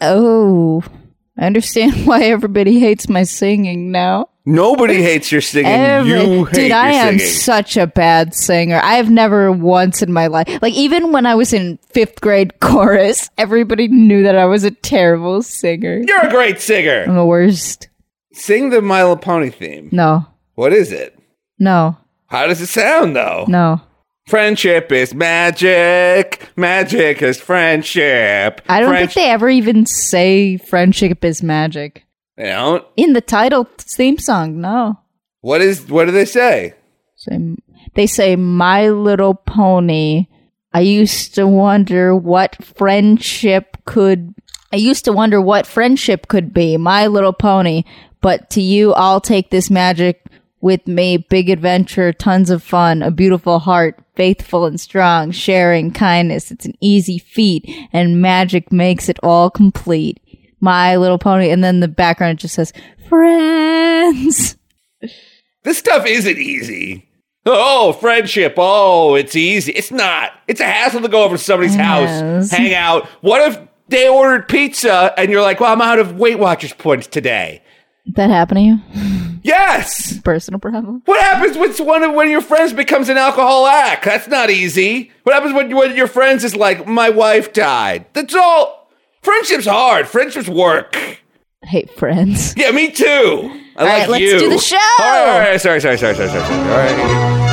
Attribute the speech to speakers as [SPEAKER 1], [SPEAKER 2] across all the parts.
[SPEAKER 1] Oh, I understand why everybody hates my singing now.
[SPEAKER 2] Nobody hates your singing.
[SPEAKER 1] Every-
[SPEAKER 2] you hate
[SPEAKER 1] Dude,
[SPEAKER 2] your
[SPEAKER 1] I am
[SPEAKER 2] singing.
[SPEAKER 1] such a bad singer. I have never once in my life, like even when I was in fifth grade chorus, everybody knew that I was a terrible singer.
[SPEAKER 2] You're a great singer.
[SPEAKER 1] I'm the worst.
[SPEAKER 2] Sing the My Little Pony theme.
[SPEAKER 1] No,
[SPEAKER 2] What is it?
[SPEAKER 1] no,
[SPEAKER 2] How does it sound though?
[SPEAKER 1] no.
[SPEAKER 2] Friendship is magic. Magic is friendship.
[SPEAKER 1] I don't think they ever even say friendship is magic
[SPEAKER 2] They don't.
[SPEAKER 1] in the title theme song. No.
[SPEAKER 2] What is? What do they say?
[SPEAKER 1] Say, they say, My Little Pony. I used to wonder what friendship could. I used to wonder what friendship could be. My Little Pony. But to you, I'll take this magic with me. Big adventure, tons of fun, a beautiful heart, faithful and strong, sharing kindness. It's an easy feat, and magic makes it all complete. My Little Pony. And then the background just says, Friends.
[SPEAKER 2] This stuff isn't easy. Oh, friendship. Oh, it's easy. It's not. It's a hassle to go over to somebody's house, hang out. What if they ordered pizza and you're like, well, I'm out of Weight Watchers points today?
[SPEAKER 1] That happened to you?
[SPEAKER 2] Yes.
[SPEAKER 1] Personal problem?
[SPEAKER 2] What happens when one of, when your friends becomes an alcoholic? That's not easy. What happens when, when your friends is like, my wife died? That's all. Friendship's hard. Friendships work.
[SPEAKER 1] I hate friends.
[SPEAKER 2] Yeah, me too. I
[SPEAKER 1] All
[SPEAKER 2] like
[SPEAKER 1] right, let's
[SPEAKER 2] you.
[SPEAKER 1] do the show.
[SPEAKER 2] All right, all right. Sorry, sorry, sorry, sorry, sorry. sorry. All right.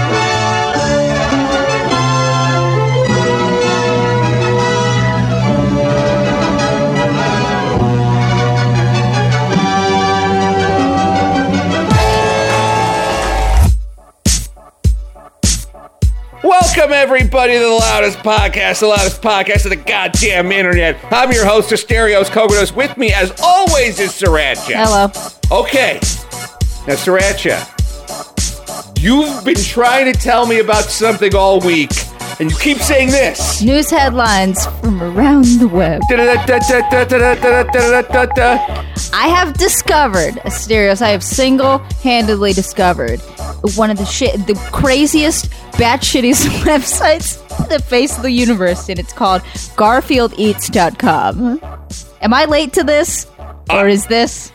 [SPEAKER 2] Welcome everybody to the loudest podcast, the loudest podcast of the goddamn internet. I'm your host, Asterios Kogonos. With me, as always, is Sirancha.
[SPEAKER 1] Hello.
[SPEAKER 2] Okay. Now, Sirancha, you've been trying to tell me about something all week, and you keep saying this.
[SPEAKER 1] News headlines from around the web. I have discovered, a Asterios, I have single handedly discovered one of the shit, the craziest, batshittiest websites on the face of the universe, and it's called GarfieldEats.com. Am I late to this? Or uh, is this?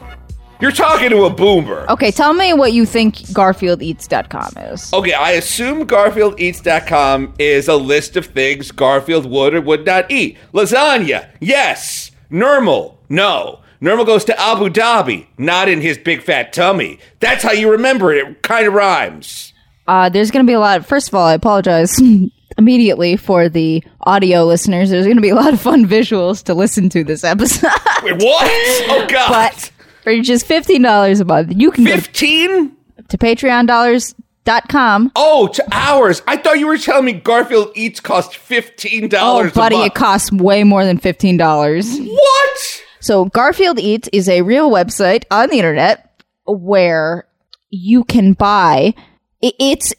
[SPEAKER 2] You're talking to a boomer.
[SPEAKER 1] Okay, tell me what you think GarfieldEats.com is.
[SPEAKER 2] Okay, I assume GarfieldEats.com is a list of things Garfield would or would not eat. Lasagna, yes. Normal, no. Normal goes to Abu Dhabi, not in his big fat tummy. That's how you remember it. It kind of rhymes.
[SPEAKER 1] Uh, there's going to be a lot. First of all, I apologize immediately for the audio listeners. There's going to be a lot of fun visuals to listen to this episode.
[SPEAKER 2] Wait, what? Oh, God.
[SPEAKER 1] but for just fifteen dollars a month, you can go
[SPEAKER 2] 15?
[SPEAKER 1] to Patreon.com.
[SPEAKER 2] Oh, to hours. I thought you were telling me Garfield Eats cost $15
[SPEAKER 1] Oh, buddy, it costs way more than fifteen dollars.
[SPEAKER 2] What?
[SPEAKER 1] So Garfield Eats is a real website on the internet where you can buy. It's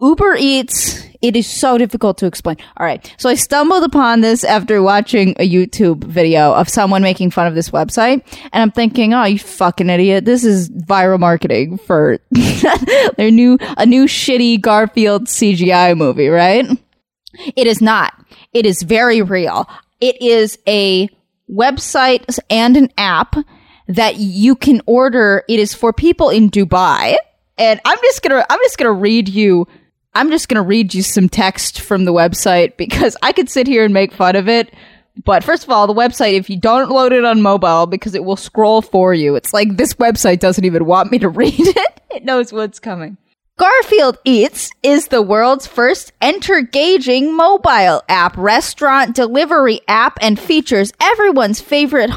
[SPEAKER 1] Uber Eats. It is so difficult to explain. All right. So I stumbled upon this after watching a YouTube video of someone making fun of this website. And I'm thinking, oh, you fucking idiot. This is viral marketing for their new, a new shitty Garfield CGI movie, right? It is not. It is very real. It is a website and an app that you can order. It is for people in Dubai. And I'm just gonna, I'm just gonna read you, I'm just gonna read you some text from the website because I could sit here and make fun of it. But first of all, the website, if you don't load it on mobile, because it will scroll for you, it's like this website doesn't even want me to read it. It knows what's coming. Garfield Eats is the world's first enter-gauging mobile app, restaurant delivery app, and features everyone's favorite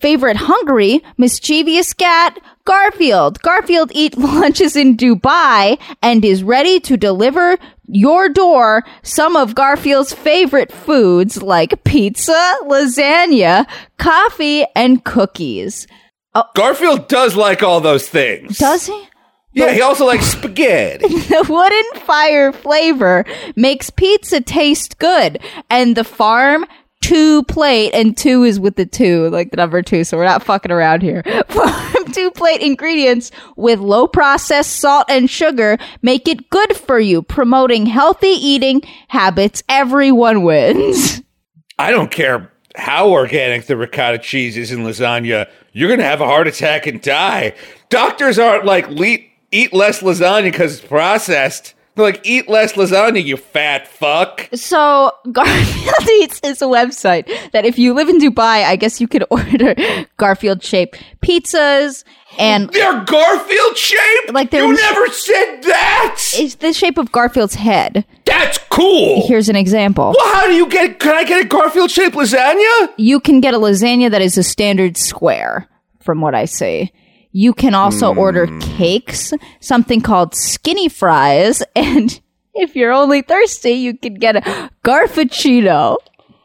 [SPEAKER 1] favorite hungry, mischievous cat, Garfield. Garfield Eat launches in Dubai and is ready to deliver your door some of Garfield's favorite foods like pizza, lasagna, coffee, and cookies. Oh.
[SPEAKER 2] Garfield does like all those things.
[SPEAKER 1] Does he?
[SPEAKER 2] Yeah, he also likes spaghetti.
[SPEAKER 1] The wooden fire flavor makes pizza taste good, and the farm two plate, and two is with the two, like the number two, so we're not fucking around here. Farm two plate ingredients with low processed salt and sugar make it good for you, promoting healthy eating habits. Everyone wins.
[SPEAKER 2] I don't care how organic the ricotta cheese is in lasagna. You're going to have a heart attack and die. Doctors aren't like, "Le- eat less lasagna because it's processed. They're like, eat less lasagna, you fat fuck.
[SPEAKER 1] So Garfield Eats is a website that if you live in Dubai, I guess you could order Garfield shaped pizzas and
[SPEAKER 2] They're Garfield shaped?
[SPEAKER 1] Like they're-
[SPEAKER 2] You never said that!
[SPEAKER 1] it's the shape of Garfield's head.
[SPEAKER 2] That's cool!
[SPEAKER 1] Here's an example.
[SPEAKER 2] Well, how do you get, can I get a Garfield shaped lasagna?
[SPEAKER 1] You can get a lasagna that is a standard square, from what I see. You can also order hmm. cakes, something called skinny fries, and if you're only thirsty, you can get a garfuccino,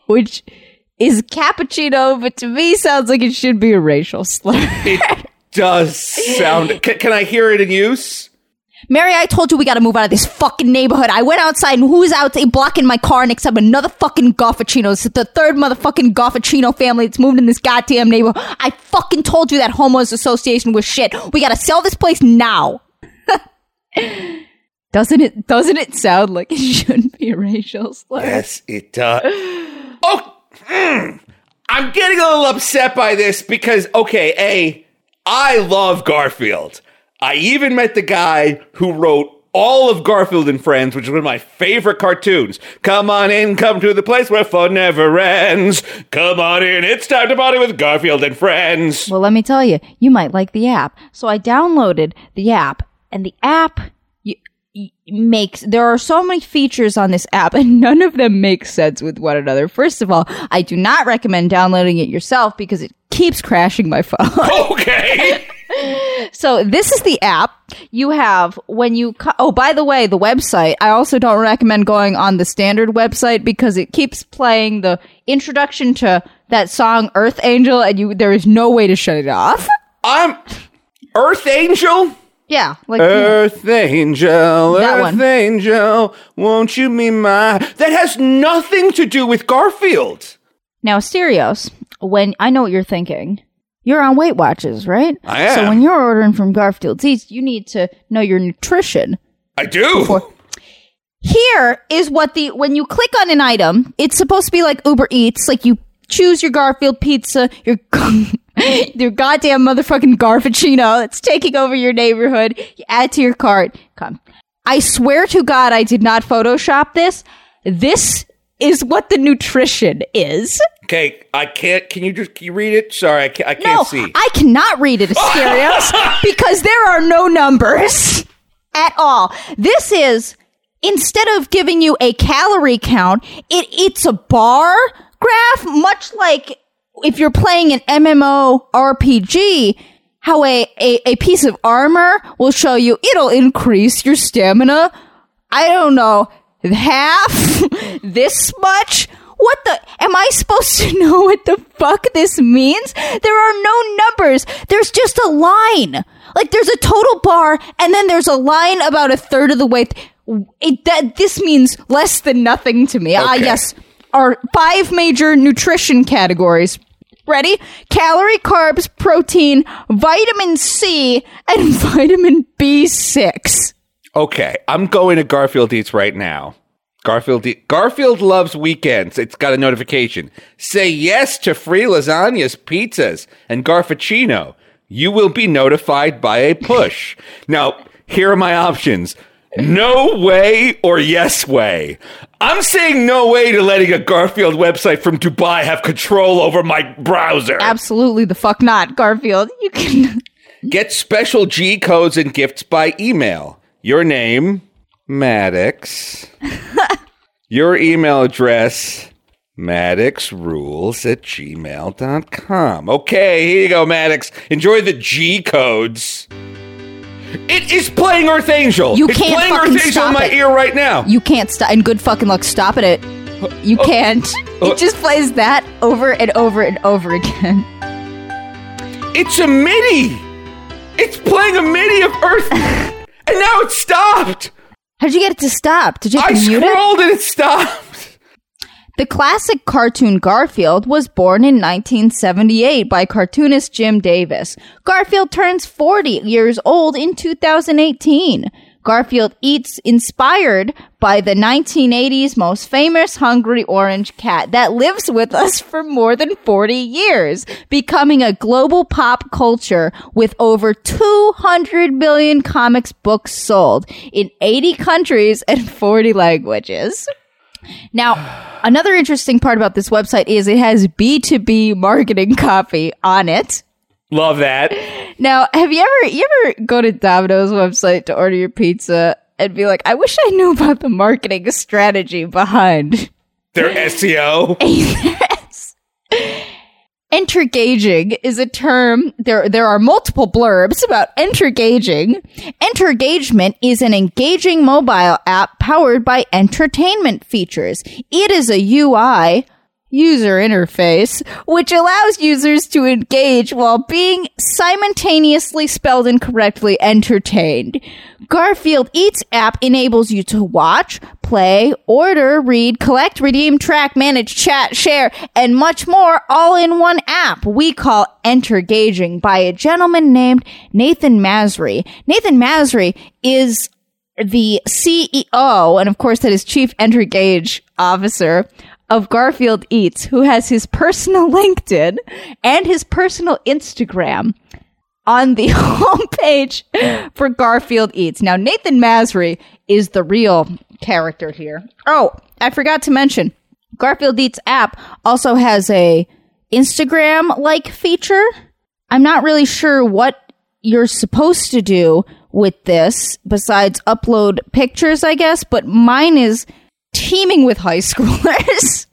[SPEAKER 1] which is cappuccino, but to me sounds like it should be a racial slur.
[SPEAKER 2] It does sound. Can, can I hear it in use?
[SPEAKER 1] Mary, I told you we gotta move out of this fucking neighborhood. I went outside and who's out blocking my car next to another fucking Garfuccino? It's the third motherfucking Garfuccino family that's moved in this goddamn neighborhood. I fucking told you that homeowners association was shit. We gotta sell this place now. doesn't it doesn't it sound like it shouldn't be a racial slur?
[SPEAKER 2] Yes, it does. Oh, mm, I'm getting a little upset by this because, okay, A, I love Garfield. I even met the guy who wrote all of Garfield and Friends, which is one of my favorite cartoons. Come on in, come to the place where fun never ends. Come on in, it's time to party with Garfield and Friends.
[SPEAKER 1] Well, let me tell you, you might like the app. So I downloaded the app, and the app makes there are so many features on this app, and none of them make sense with one another. First of all, I do not recommend downloading it yourself because it keeps crashing my phone.
[SPEAKER 2] Okay.
[SPEAKER 1] so this is the app you have when you co- oh by the way the website i also don't recommend going on the standard website because it keeps playing the introduction to that song earth angel and you there is no way to shut it off
[SPEAKER 2] I'm Earth Angel.
[SPEAKER 1] Yeah like
[SPEAKER 2] Earth Angel,
[SPEAKER 1] That
[SPEAKER 2] Earth
[SPEAKER 1] one.
[SPEAKER 2] Angel, won't you be my? That has nothing to do with Garfield.
[SPEAKER 1] now asterios when i know what you're thinking you're on Weight Watchers right
[SPEAKER 2] I am.
[SPEAKER 1] so when you're ordering from Garfield's eats you need to know your nutrition
[SPEAKER 2] I do.
[SPEAKER 1] Here is what the when you click on an item, it's supposed to be like Uber Eats, like you choose your Garfield pizza, your your goddamn motherfucking Garfuccino that's taking over your neighborhood. You add to your cart. Come. I swear to God, I did not Photoshop this. This is what the nutrition is.
[SPEAKER 2] Okay, I can't. Can you just can you read it? Sorry, I can't, I can't see.
[SPEAKER 1] I cannot read it, Asterios, because there are no numbers at all. This is instead of giving you a calorie count, it it's a bar graph, much like if you're playing an MMO RPG. How a, a, a piece of armor will show you it'll increase your stamina. I don't know, half this much? What the? Am I supposed to know what the fuck this means? There are no numbers. There's just a line. Like there's a total bar, and then there's a line about a third of the way. th- It, that this means less than nothing to me. Ah,
[SPEAKER 2] Okay.
[SPEAKER 1] yes, our five major nutrition categories. Ready? Calorie, carbs, protein, vitamin C, and vitamin B6.
[SPEAKER 2] Okay, I'm going to Garfield Eats right now. Garfield e- Garfield loves weekends. It's got a notification. Say yes to free lasagnas, pizzas, and Garfuccino. You will be notified by a push. now, here are my options. No way or yes way. I'm saying no way to letting a Garfield website from Dubai have control over my browser.
[SPEAKER 1] Absolutely the fuck not, Garfield. You can.
[SPEAKER 2] Get special G codes and gifts by email. Your name, Maddox. Your email address, maddoxrules at gmail.com. Okay, here you go, Maddox. Enjoy the G codes. It is playing Earth Angel.
[SPEAKER 1] You
[SPEAKER 2] it's
[SPEAKER 1] can't
[SPEAKER 2] playing
[SPEAKER 1] fucking
[SPEAKER 2] Earth Angel
[SPEAKER 1] stop
[SPEAKER 2] in my
[SPEAKER 1] it.
[SPEAKER 2] ear right now.
[SPEAKER 1] You can't stop. And good fucking luck stopping it. You oh. can't.
[SPEAKER 2] Oh.
[SPEAKER 1] It just plays that over and over and over again.
[SPEAKER 2] It's a MIDI. It's playing a MIDI of Earth. and now it stopped.
[SPEAKER 1] How'd you get it to stop? Did you have
[SPEAKER 2] I
[SPEAKER 1] to mute it?
[SPEAKER 2] scrolled and it stopped.
[SPEAKER 1] The classic cartoon Garfield was born in 1978 by cartoonist Jim Davis. Garfield turns 40 years old in 2018. Garfield Eats inspired by the 1980s most famous hungry orange cat that lives with us for more than 40 years, becoming a global pop culture with over 200 million comics books sold in 80 countries and 40 languages. Now, another interesting part about this website is it has B2B marketing copy on it.
[SPEAKER 2] Love that.
[SPEAKER 1] Now, have you ever you ever go to Domino's website to order your pizza and be like, I wish I knew about the marketing strategy behind
[SPEAKER 2] Their SEO.
[SPEAKER 1] yes. Entergaging is a term. There, there are multiple blurbs about entergaging. Entergagement is an engaging mobile app powered by entertainment features. It is a UI user interface which allows users to engage while being simultaneously spelled incorrectly entertained. Garfield Eats app enables you to watch, play, order, read, collect, redeem, track, manage, chat, share, and much more all in one app we call Entergaging by a gentleman named Nathan Masry. Nathan Masry is the CEO, and of course that is Chief Entergage Officer of Garfield Eats, who has his personal LinkedIn and his personal Instagram on the homepage for Garfield Eats. Now, Nathan Masry is the real character here. Oh, I forgot to mention Garfield Eats app also has a Instagram like feature. I'm not really sure what you're supposed to do with this besides upload pictures, I guess, but mine is teeming with high schoolers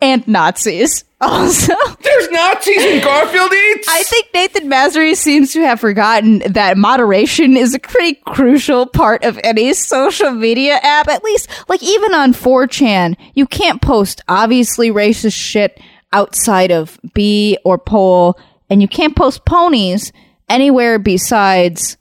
[SPEAKER 1] and Nazis also.
[SPEAKER 2] There's Nazis in Garfield Eats.
[SPEAKER 1] I think Nathan Masry seems to have forgotten that moderation is a pretty crucial part of any social media app. At least, like, even on 4chan, you can't post obviously racist shit outside of B or pole, and you can't post ponies anywhere besides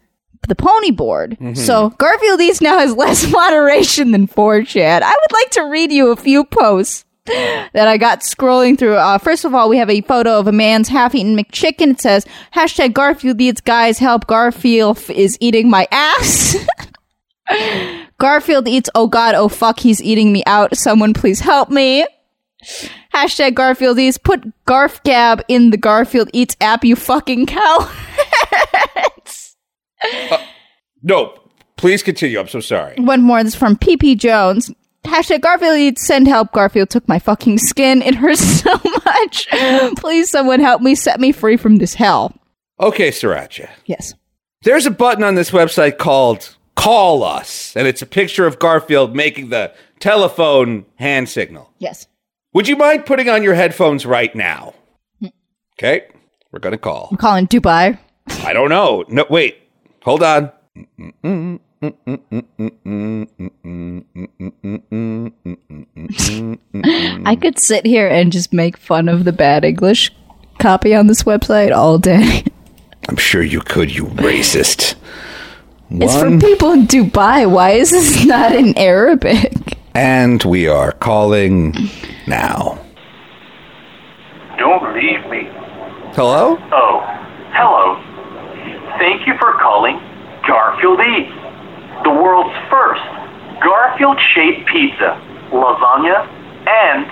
[SPEAKER 1] the pony board. So Garfield Eats now has less moderation than 4chan. I would like to read you a few posts that I got scrolling through. Uh, first of all, we have a photo of a man's half-eaten McChicken. It says, hashtag Garfield eats guys help. Garfield is eating my ass. Garfield eats, oh god, oh fuck, he's eating me out. Someone please help me. Hashtag Garfield eats, put Garf Gab in the Garfield eats app, you fucking cow.
[SPEAKER 2] Uh, no, please continue. I'm so sorry.
[SPEAKER 1] One more. This is from PP Jones. Hashtag Garfield send help. Garfield took my fucking skin. It hurts so much. Please, someone help me set me free from this hell.
[SPEAKER 2] Okay, Sirancha.
[SPEAKER 1] Yes.
[SPEAKER 2] There's a button on this website called Call Us, and it's a picture of Garfield making the telephone hand signal.
[SPEAKER 1] Yes.
[SPEAKER 2] Would you mind putting on your headphones right now? Hmm. Okay, we're gonna call.
[SPEAKER 1] I'm calling Dubai.
[SPEAKER 2] I don't know. No, wait. Hold on.
[SPEAKER 1] I could sit here and just make fun of the bad English copy on this website all day.
[SPEAKER 2] I'm sure you could, you racist.
[SPEAKER 1] It's for people in Dubai. Why is this not in Arabic?
[SPEAKER 2] and we are calling now.
[SPEAKER 3] Don't leave me.
[SPEAKER 2] Hello?
[SPEAKER 3] Oh, hello. Thank you for calling Garfield Eats, the world's first Garfield shaped pizza, lasagna, and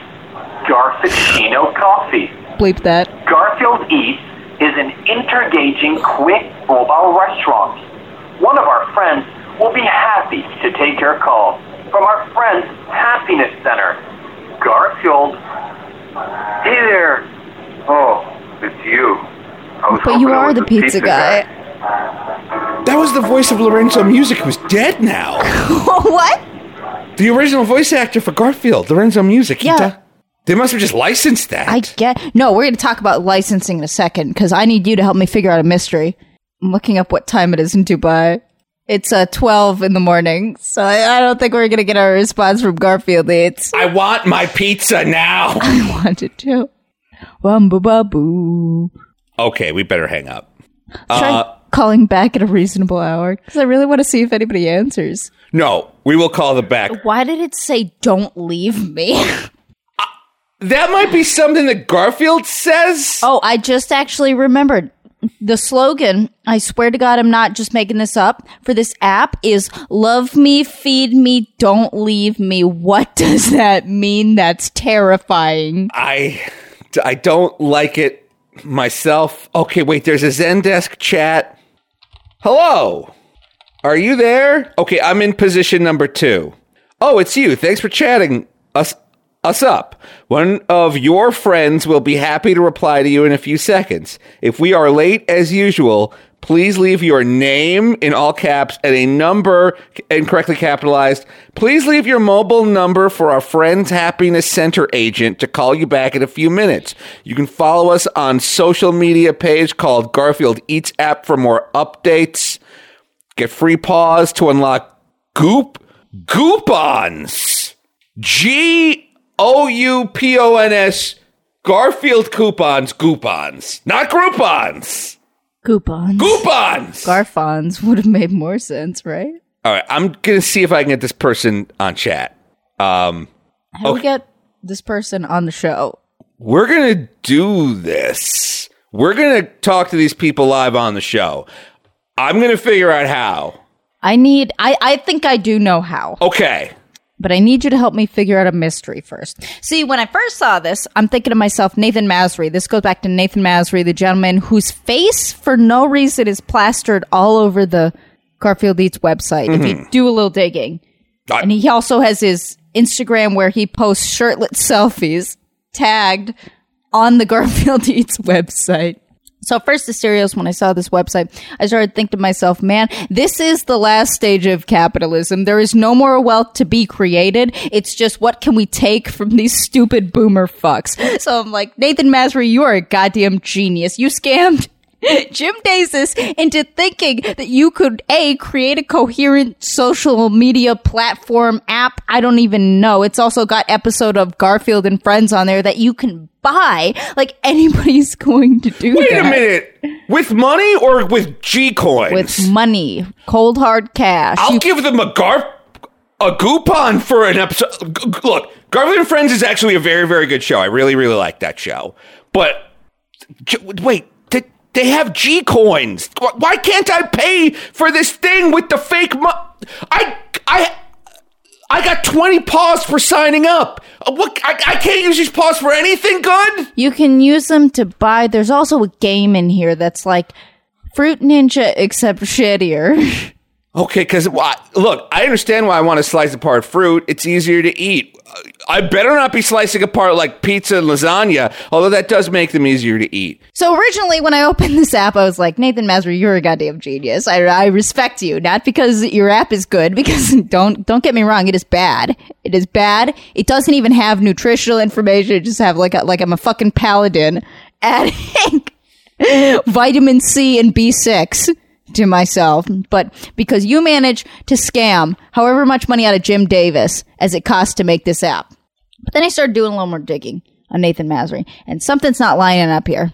[SPEAKER 3] Garfuccino coffee.
[SPEAKER 1] Bleep that.
[SPEAKER 3] Garfield Eats is an entergaging, quick mobile restaurant. One of our friends will be happy to take your call from our Friends Happiness Center. Garfield. Hey there. Oh, it's you. I was
[SPEAKER 1] But you are the pizza guy.
[SPEAKER 2] That was the voice of Lorenzo Music, who's dead now.
[SPEAKER 1] what?
[SPEAKER 2] the original voice actor for Garfield, Lorenzo Music.
[SPEAKER 1] Yeah.
[SPEAKER 2] di- they must have just licensed that.
[SPEAKER 1] I get. No, we're going to talk about licensing in a second because I need you to help me figure out a mystery. I'm looking up what time it is in Dubai. It's uh, 12 in the morning, so I, I don't think we're going to get a response from Garfield It's.
[SPEAKER 2] I want my pizza now.
[SPEAKER 1] I wanted to. Wamba babu.
[SPEAKER 2] okay, we better hang up. Uh,
[SPEAKER 1] calling back at a reasonable hour because I really want to see if anybody answers.
[SPEAKER 2] no, we will call them back.
[SPEAKER 1] Why did it say don't leave me?
[SPEAKER 2] Uh, that might be something that Garfield says.
[SPEAKER 1] Oh, I just actually remembered. The slogan, I swear to God, I'm not just making this up, for this app is love me, feed me, don't leave me. What does that mean? That's terrifying.
[SPEAKER 2] I, I don't like it myself. Okay, wait, there's a Zendesk chat. Hello. Are you there? Okay, I'm in position number two. Oh, it's you. Thanks for chatting us us up. One of your friends will be happy to reply to you in a few seconds. If we are late as usual, please leave your name in all caps and a number incorrectly capitalized. Please leave your mobile number for our friend's happiness center agent to call you back in a few minutes. You can follow us on social media page called Garfield Eats app for more updates. Get free pause to unlock Goop Goupons. G O U P O N S Garfield coupons, coupons, not Groupons.
[SPEAKER 1] Coupons.
[SPEAKER 2] Coupons.
[SPEAKER 1] Garfons would have made more sense, right?
[SPEAKER 2] All right, I'm gonna see if I can get this person on chat. Um,
[SPEAKER 1] How do we get this person on the show?
[SPEAKER 2] we're gonna do this. We're gonna talk to these people live on the show. I'm gonna figure out how.
[SPEAKER 1] I need, I, I think I do know how.
[SPEAKER 2] Okay.
[SPEAKER 1] But I need you to help me figure out a mystery first. See, when I first saw this, I'm thinking to myself, Nathan Masry. This goes back to Nathan Masry, the gentleman whose face, for no reason, is plastered all over the Garfield Eats website. If you mm-hmm. do a little digging,
[SPEAKER 2] I-
[SPEAKER 1] and he also has his Instagram where he posts shirtless selfies tagged on the Garfield Eats website. So first, the serious when I saw this website, I started thinking to myself, man, this is the last stage of capitalism. There is no more wealth to be created. It's just what can we take from these stupid boomer fucks. So I'm like, Nathan Masry, you are a goddamn genius. You scammed Jim Davis into thinking that you could a create a coherent social media platform app. I don't even know. It's also got episode of Garfield and Friends on there that you can buy. Like anybody's going to do
[SPEAKER 2] Wait
[SPEAKER 1] that
[SPEAKER 2] a minute. With money or with G coins?
[SPEAKER 1] with money, cold hard cash.
[SPEAKER 2] I'll
[SPEAKER 1] You-
[SPEAKER 2] give them a Gar a Goupon for an episode. Look, Garfield and Friends is actually a very, very good show. I really, really like that show. But J- wait, they, have G coins. Why can't I pay for this thing with the fake mo- I I I got twenty paws for signing up. Uh, What? I, I can't use these paws for anything good.
[SPEAKER 1] You can use them to buy. There's also a game in here that's like Fruit Ninja, except shittier.
[SPEAKER 2] Okay, because look, I understand why I want to slice apart fruit. It's easier to eat. I better not be slicing apart like pizza and lasagna, although that does make them easier to eat.
[SPEAKER 1] so originally, when I opened this app, I was like, Nathan Masry, you're a goddamn genius. I, I respect you, not because your app is good, because don't don't get me wrong, it is bad. It is bad. It doesn't even have nutritional information. It just have like a, like I'm a fucking paladin adding vitamin C and B6 to myself, but because you manage to scam however much money out of Jim Davis as it costs to make this app. But then I started doing a little more digging on Nathan Masry, and something's not lining up here.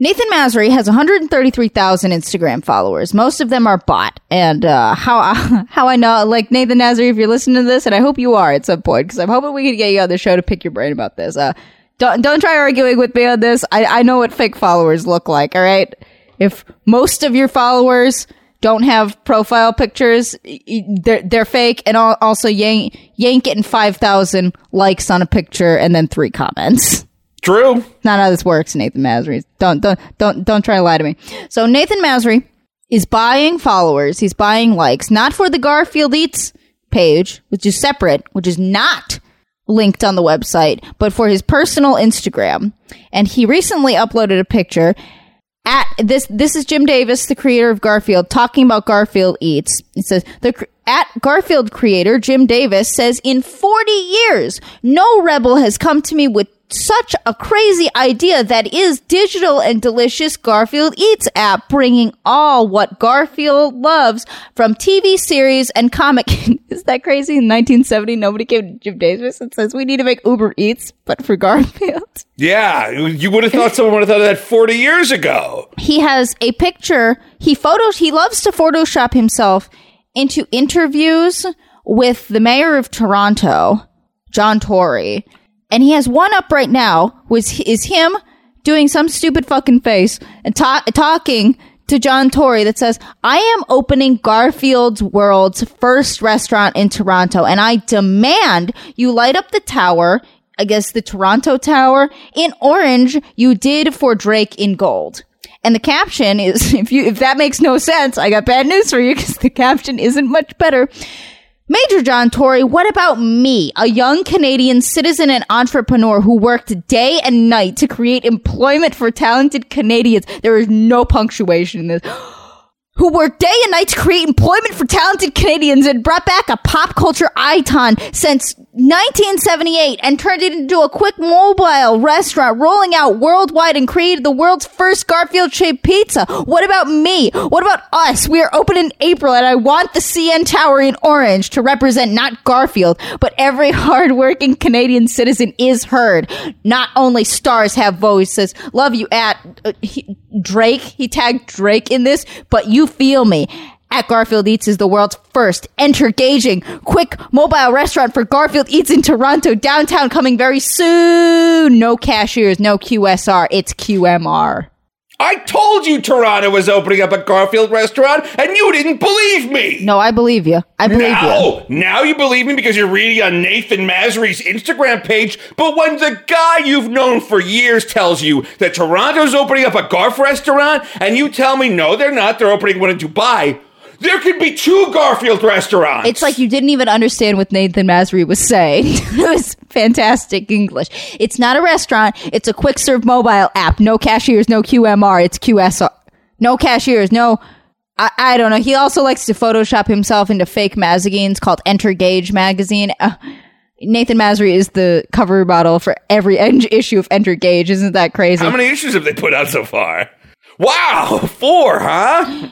[SPEAKER 1] Nathan Masry has 133,000 Instagram followers. Most of them are bot. And uh, how how I know, like Nathan Masry, if you're listening to this, and I hope you are at some point, because I'm hoping we can get you on the show to pick your brain about this. Uh, don't don't try arguing with me on this. I I know what fake followers look like. All right, if most of your followers don't have profile pictures, they're they're fake, and al- also yank yank getting five thousand likes on a picture and then three comments
[SPEAKER 2] True.
[SPEAKER 1] not how this works, Nathan Masry. Don't don't don't don't try to lie to me. So Nathan Masry is buying followers. He's buying likes, not for the Garfield Eats page, which is separate, which is not linked on the website, but for his personal Instagram. And he recently uploaded a picture at this this is Jim Davis, the creator of Garfield, talking about Garfield Eats. He says the at Garfield creator Jim Davis says in 40 years, no rebel has come to me with such a crazy idea that is digital and delicious Garfield Eats app, bringing all what Garfield loves from TV series and comic. is that crazy? In 1970, nobody came to Jim Davis and says we need to make Uber Eats, but for Garfield.
[SPEAKER 2] Yeah, you would have thought someone would have thought of that 40 years ago.
[SPEAKER 1] he has a picture he photos he loves to photoshop himself into interviews with the mayor of toronto john tory and he has one up right now, was is him doing some stupid fucking face and ta- talking to John Tory that says, I am opening Garfield's World's first restaurant in Toronto, and I demand you light up the tower, I guess the Toronto Tower, in orange you did for Drake in gold. And the caption is, if you, if that makes no sense, I got bad news for you because the caption isn't much better. Major John Tory, what about me, a young Canadian citizen and entrepreneur who worked day and night to create employment for talented Canadians? There is no punctuation in this who worked day and night to create employment for talented Canadians and brought back a pop culture icon since 1978 and turned it into a quick mobile restaurant rolling out worldwide and created the world's first Garfield shaped pizza. What about me? What about us? We are open in April and I want the CN Tower in orange to represent not Garfield, but every hardworking Canadian citizen is heard. Not only stars have voices. Love you at uh, he, Drake. He tagged Drake in this, but you feel me. At Garfield Eats is the world's first entergaging, quick mobile restaurant for Garfield Eats in Toronto downtown coming very soon. No cashiers, no QSR, it's QMR.
[SPEAKER 2] I told you Toronto was opening up a Garfield restaurant, and you didn't believe me.
[SPEAKER 1] No, I believe you. I believe
[SPEAKER 2] now,
[SPEAKER 1] you.
[SPEAKER 2] now you believe me because you're reading on Nathan Masry's Instagram page. But when the guy you've known for years tells you that Toronto's opening up a Garf restaurant, and you tell me no, they're not, they're opening one in Dubai. There could be two Garfield restaurants.
[SPEAKER 1] It's like you didn't even understand what Nathan Masry was saying. it was fantastic English. It's not a restaurant. It's a quick serve mobile app. No cashiers, no QMR. It's QSR. No cashiers, no. I, I don't know. He also likes to Photoshop himself into fake magazines called Enter Gauge magazine. Uh, Nathan Masry is the cover model for every en- issue of Enter Gauge. Isn't that crazy?
[SPEAKER 2] How many issues have they put out so far? Wow, four, huh?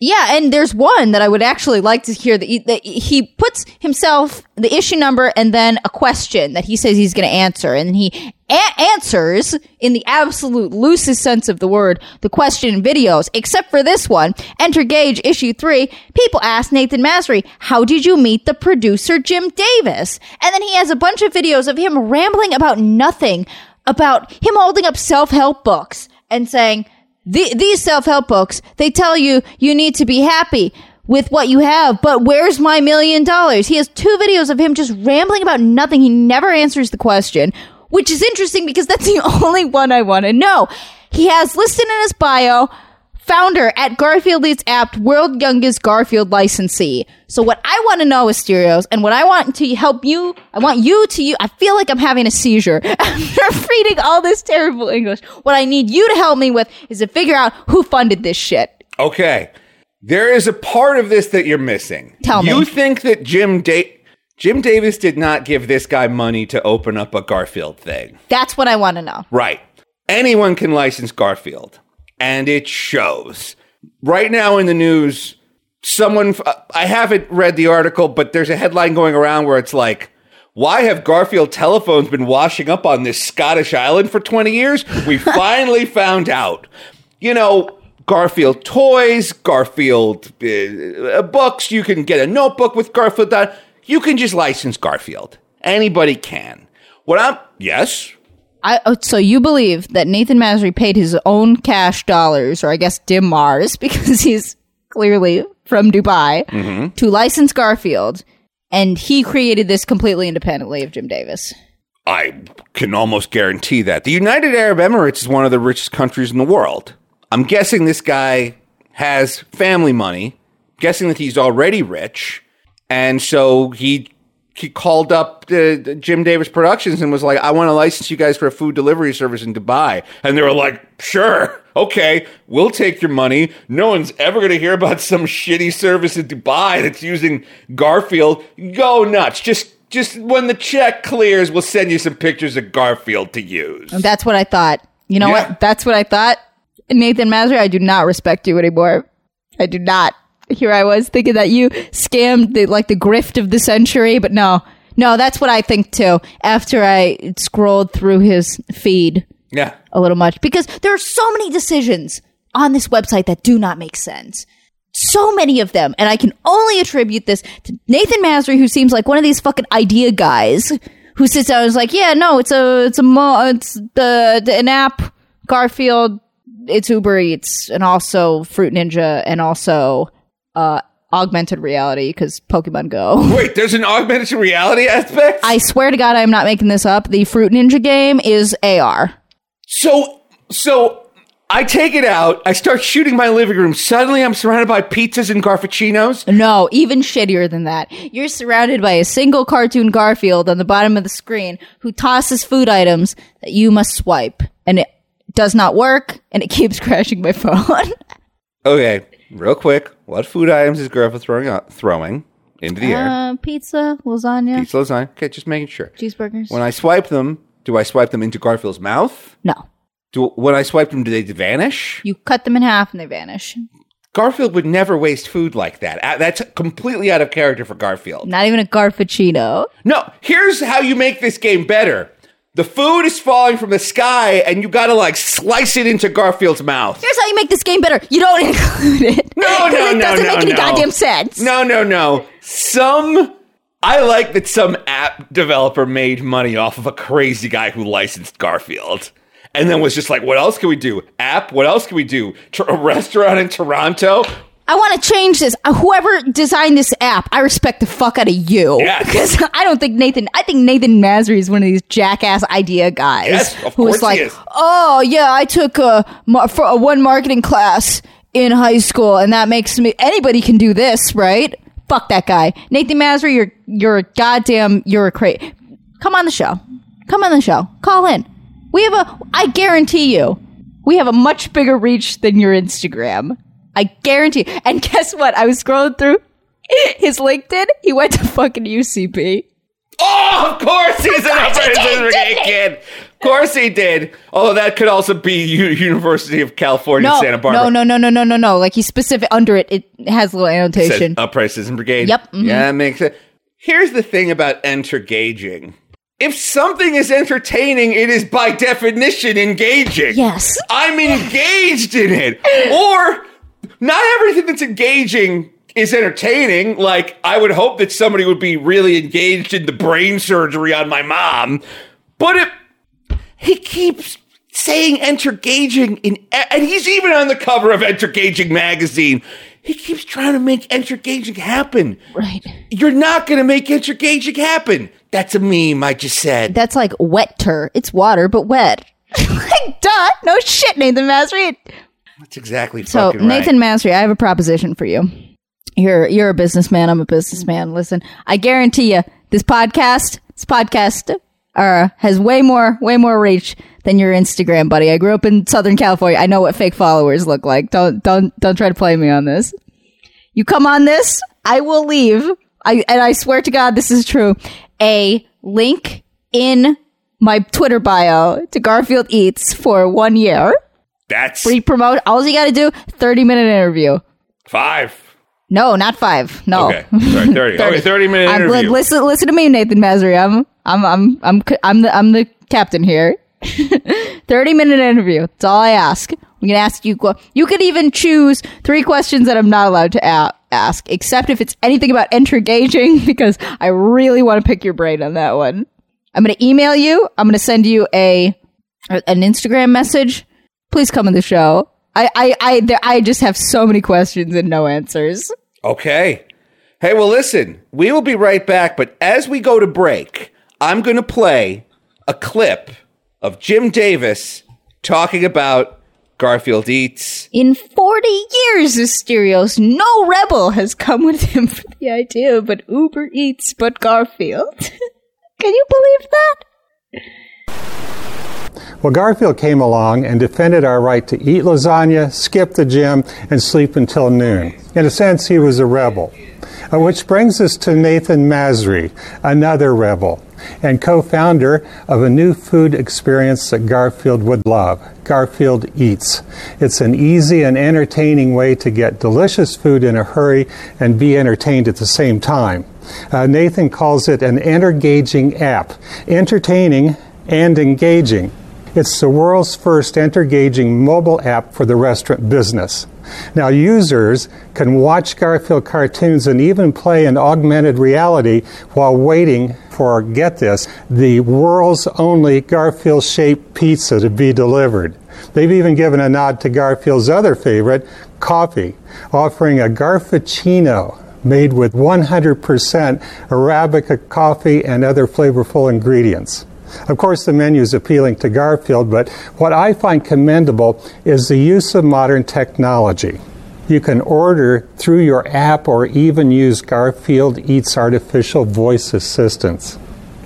[SPEAKER 1] Yeah, and there's one that I would actually like to hear that he, that he puts himself the issue number and then a question that he says he's going to answer, and he a- answers in the absolute loosest sense of the word the question in videos, except for this one. Enter Gauge issue three. People ask Nathan Masry, "How did you meet the producer Jim Davis?" And then he has a bunch of videos of him rambling about nothing, about him holding up self help books and saying the, these self-help books, they tell you you need to be happy with what you have, but where's my million dollars? He has two videos of him just rambling about nothing. He never answers the question, which is interesting because that's the only one I want to know. He has listed in his bio, founder at Garfield Eats Apt, world youngest Garfield licensee. So what I want to know is Stereos, and what I want to help you, I want you to you. I feel like I'm having a seizure after reading all this terrible English. What I need you to help me with is to figure out who funded this shit.
[SPEAKER 2] Okay. There is a part of this that you're missing.
[SPEAKER 1] Tell me.
[SPEAKER 2] You think that Jim da- Jim Davis did not give this guy money to open up a Garfield thing.
[SPEAKER 1] That's what I want to know.
[SPEAKER 2] Right. Anyone can license Garfield, and it shows. Right now in the news, someone, I haven't read the article, but there's a headline going around where it's like, why have Garfield telephones been washing up on this Scottish island for 20 years? We finally found out. You know, Garfield toys, Garfield uh, books, you can get a notebook with Garfield on. You can just license Garfield. Anybody can. What I'm, yes,
[SPEAKER 1] I, oh, so you believe that Nathan Masry paid his own cash dollars, or I guess dirhams, because he's clearly from Dubai, mm-hmm. to license Garfield, and he created this completely independently of Jim Davis.
[SPEAKER 2] I can almost guarantee that. The United Arab Emirates is one of the richest countries in the world. I'm guessing this guy has family money, guessing that he's already rich, and so he he called up uh, Jim Davis Productions and was like, "I want to license you guys for a food delivery service in Dubai." And they were like, "Sure, okay, we'll take your money. No one's ever going to hear about some shitty service in Dubai that's using Garfield. Go nuts! Just just when the check clears, we'll send you some pictures of Garfield to use."
[SPEAKER 1] And that's what I thought. You know
[SPEAKER 2] Yeah.
[SPEAKER 1] what? That's what I thought. Nathan Masry, I do not respect you anymore. I do not. Here I was thinking that you scammed the like the grift of the century, but no. No, that's what I think too. After I scrolled through his feed
[SPEAKER 2] Yeah.
[SPEAKER 1] a little much because there are so many decisions on this website that do not make sense. So many of them. And I can only attribute this to Nathan Masry, who seems like one of these fucking idea guys who sits down and is like, "Yeah, no, it's a it's a mo- it's the, the an app Garfield, it's Uber Eats, and also Fruit Ninja, and also uh, augmented reality because Pokemon Go."
[SPEAKER 2] Wait, there's an augmented reality aspect?
[SPEAKER 1] I swear to God, I'm not making this up. The Fruit Ninja game is AR.
[SPEAKER 2] So, so I take it out. I start shooting my living room. Suddenly, I'm surrounded by pizzas and garfuccinos.
[SPEAKER 1] No, even shittier than that. You're surrounded by a single cartoon Garfield on the bottom of the screen who tosses food items that you must swipe. And it does not work, and it keeps crashing my phone.
[SPEAKER 2] Okay, real quick. What food items is Garfield throwing out, throwing into the air?
[SPEAKER 1] uh, pizza, lasagna,
[SPEAKER 2] Pizza, lasagna. Okay, just making sure.
[SPEAKER 1] cheeseburgers.
[SPEAKER 2] When I swipe them, do I swipe them into Garfield's mouth?
[SPEAKER 1] no.
[SPEAKER 2] Do when I swipe them, do they vanish?
[SPEAKER 1] You cut them in half and they vanish.
[SPEAKER 2] Garfield would never waste food like that. Uh, That's completely out of character for Garfield.
[SPEAKER 1] Not even a Garfuccino.
[SPEAKER 2] No, here's how you make this game better. The food is falling from the sky, and you gotta like slice it into Garfield's mouth.
[SPEAKER 1] Here's how you make this game better. You don't include it.
[SPEAKER 2] No, no,
[SPEAKER 1] it
[SPEAKER 2] no,
[SPEAKER 1] doesn't
[SPEAKER 2] no,
[SPEAKER 1] make any
[SPEAKER 2] no.
[SPEAKER 1] goddamn sense.
[SPEAKER 2] No, no, no. Some. I like that some app developer made money off of a crazy guy who licensed Garfield. And then was just like, what else can we do? App? What else can we do? Tr- a restaurant in Toronto?
[SPEAKER 1] I want to change this. Uh, whoever designed this app, I respect the fuck out of you.
[SPEAKER 2] Yes.
[SPEAKER 1] Because I don't think Nathan, I think Nathan Masry is one of these jackass idea guys.
[SPEAKER 2] Yes, of
[SPEAKER 1] who was like,
[SPEAKER 2] is.
[SPEAKER 1] oh, yeah, I took a, for a one marketing class in high school, and that makes me, anybody can do this, right? Fuck that guy. Nathan Masry, you're, you're a goddamn, you're a cra Come on the show. Come on the show. Call in. We have a, I guarantee you, we have a much bigger reach than your Instagram. I guarantee. And guess what? I was scrolling through his LinkedIn. He went to fucking UCB.
[SPEAKER 2] Oh, of course he's an upper
[SPEAKER 1] he?
[SPEAKER 2] kid. Of course he did. Although that could also be U- University of California,
[SPEAKER 1] No,
[SPEAKER 2] Santa Barbara.
[SPEAKER 1] no, no, no, no, no, no, no. Like he's specific under it. It has a little annotation.
[SPEAKER 2] Upright Citizen Brigade.
[SPEAKER 1] Yep, mhm.
[SPEAKER 2] Yeah, that makes sense. Here's the thing about enter gauging. If something is entertaining, it is by definition engaging.
[SPEAKER 1] Yes.
[SPEAKER 2] I'm engaged in it. Or not everything that's engaging is entertaining. Like, I would hope that somebody would be really engaged in the brain surgery on my mom. But it he keeps saying enter gauging in and he's even on the cover of enter gauging magazine he keeps trying to make enter gauging happen
[SPEAKER 1] Right.
[SPEAKER 2] you're not going to make enter gauging happen that's a meme i just said
[SPEAKER 1] That's like wetter. It's water, but wet. like, duh. No shit, Nathan Masry.
[SPEAKER 2] That's exactly
[SPEAKER 1] So,
[SPEAKER 2] right.
[SPEAKER 1] Nathan Masry, I have a proposition for you. You're you're a businessman. I'm a businessman. Listen, I guarantee you, this podcast, this podcast, uh, has way more way more reach than your Instagram, buddy. I grew up in Southern California. I know what fake followers look like. Don't don't don't try to play me on this. You come on this, I will leave. I and I swear to God, this is true. A link in my Twitter bio to Garfield Eats for one year.
[SPEAKER 2] That's
[SPEAKER 1] Free promote. All you got to do, thirty minute interview.
[SPEAKER 2] five
[SPEAKER 1] No, not five. No.
[SPEAKER 2] okay sorry 30 okay 30 minute
[SPEAKER 1] I'm,
[SPEAKER 2] interview
[SPEAKER 1] listen, listen to me, Nathan Masry. I'm, I'm, I'm, I'm, I'm the, I'm the captain here. Thirty minute interview. That's all I ask. We can ask you. You could even choose three questions that I'm not allowed to a- ask, except if it's anything about gauging, because I really want to pick your brain on that one. I'm going to email you. I'm going to send you a an Instagram message. Please come on the show. I, I, I, there, I just have so many questions and no answers.
[SPEAKER 2] Okay. Hey, well, listen, we will be right back, but as we go to break, I'm going to play a clip of Jim Davis talking about Garfield Eats.
[SPEAKER 1] In 40 years, Asterios, no rebel has come with him for the idea of an Uber Eats but Garfield. Can you believe that?
[SPEAKER 4] Well, Garfield came along and defended our right to eat lasagna, skip the gym, and sleep until noon. In a sense, he was a rebel. Uh, which brings us to Nathan Masry, another rebel, and co founder of a new food experience that Garfield would love Garfield Eats. It's an easy and entertaining way to get delicious food in a hurry and be entertained at the same time. Uh, Nathan calls it an entergaging app, entertaining and engaging. It's the world's first entergaging mobile app for the restaurant business. Now, users can watch Garfield cartoons and even play in augmented reality while waiting for, get this, the world's only Garfield shaped pizza to be delivered. They've even given a nod to Garfield's other favorite, coffee, offering a Garfuccino made with 100% Arabica coffee and other flavorful ingredients. Of course, the menu is appealing to Garfield, but what I find commendable is the use of modern technology. You can order through your app or even use Garfield Eats artificial voice assistance.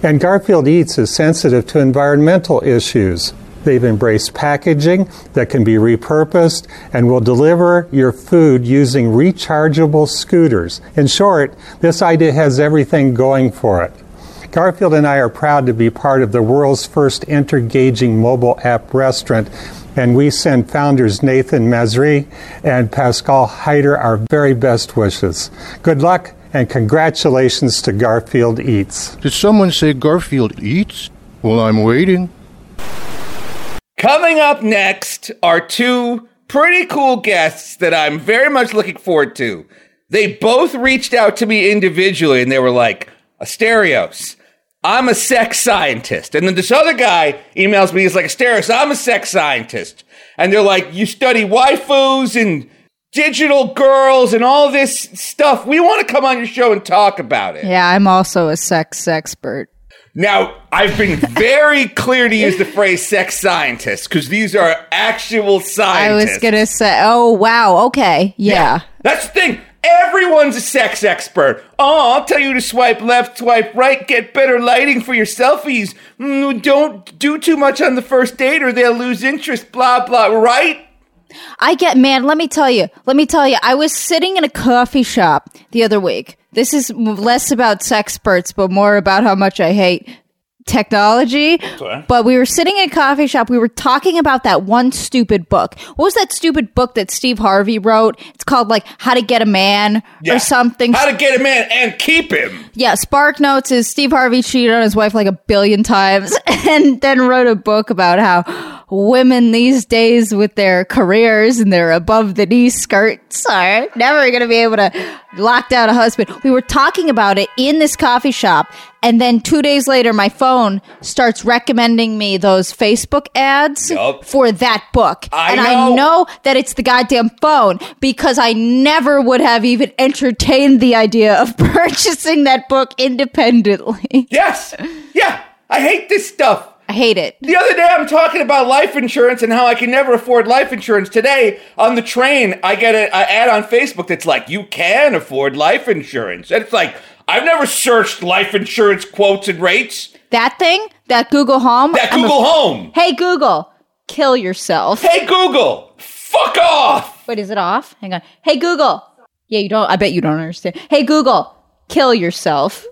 [SPEAKER 4] And Garfield Eats is sensitive to environmental issues. They've embraced packaging that can be repurposed and will deliver your food using rechargeable scooters. In short, this idea has everything going for it. Garfield and I are proud to be part of the world's first entergaging mobile app restaurant, and we send founders Nathan Masri and Pascal Heider our very best wishes. Good luck and congratulations to Garfield Eats.
[SPEAKER 5] Did someone say Garfield Eats? Well, I'm waiting.
[SPEAKER 2] Coming up next are two pretty cool guests that I'm very much looking forward to. They both reached out to me individually and they were like, Asterios, I'm a sex scientist. And then this other guy emails me, he's like, Asterios, I'm a sex scientist. And they're like, you study waifus and digital girls and all this stuff. We want to come on your show and talk about it.
[SPEAKER 1] Yeah, I'm also a sex expert.
[SPEAKER 2] Now, I've been very clear to use the phrase sex scientist because these are actual scientists.
[SPEAKER 1] I was gonna say, oh wow, okay, yeah.
[SPEAKER 2] That's the thing. Everyone's a sex expert. Oh, I'll tell you to swipe left, swipe right, get better lighting for your selfies. Mm, don't do too much on the first date or they'll lose interest, blah, blah, right?
[SPEAKER 1] I get man. Let me tell you. Let me tell you. I was sitting in a coffee shop the other week. This is less about sexperts, but more about how much I hate technology. But we were sitting in a coffee shop. We were talking about that one stupid book. What was that stupid book that Steve Harvey wrote? It's called like How to Get a Man
[SPEAKER 2] Yeah.
[SPEAKER 1] or something.
[SPEAKER 2] How to get a man and keep him.
[SPEAKER 1] Yeah, Spark Notes is Steve Harvey cheated on his wife like a billion times and then wrote a book about how women these days with their careers and their above the knee skirts are never going to be able to lock down a husband. We were talking about it in this coffee shop and then 2 days later my phone starts recommending me those Facebook ads
[SPEAKER 2] Yup.
[SPEAKER 1] for that book.
[SPEAKER 2] I
[SPEAKER 1] and
[SPEAKER 2] know.
[SPEAKER 1] I know that it's the goddamn phone because I never would have even entertained the idea of purchasing that book independently.
[SPEAKER 2] Yes. Yeah. I hate this stuff.
[SPEAKER 1] I hate it.
[SPEAKER 2] The other day, I'm talking about life insurance and how I can never afford life insurance. Today, on the train, I get an ad on Facebook that's like, you can afford life insurance. And it's like, I've never searched life insurance quotes and rates.
[SPEAKER 1] That thing, that Google Home.
[SPEAKER 2] That
[SPEAKER 1] I'm a-
[SPEAKER 2] Google Home.
[SPEAKER 1] hey Google, kill yourself.
[SPEAKER 2] Hey, Google, fuck off.
[SPEAKER 1] Wait, is it off? Hang on. Hey Google. Yeah, you don't. I bet you don't understand. Hey Google, kill yourself.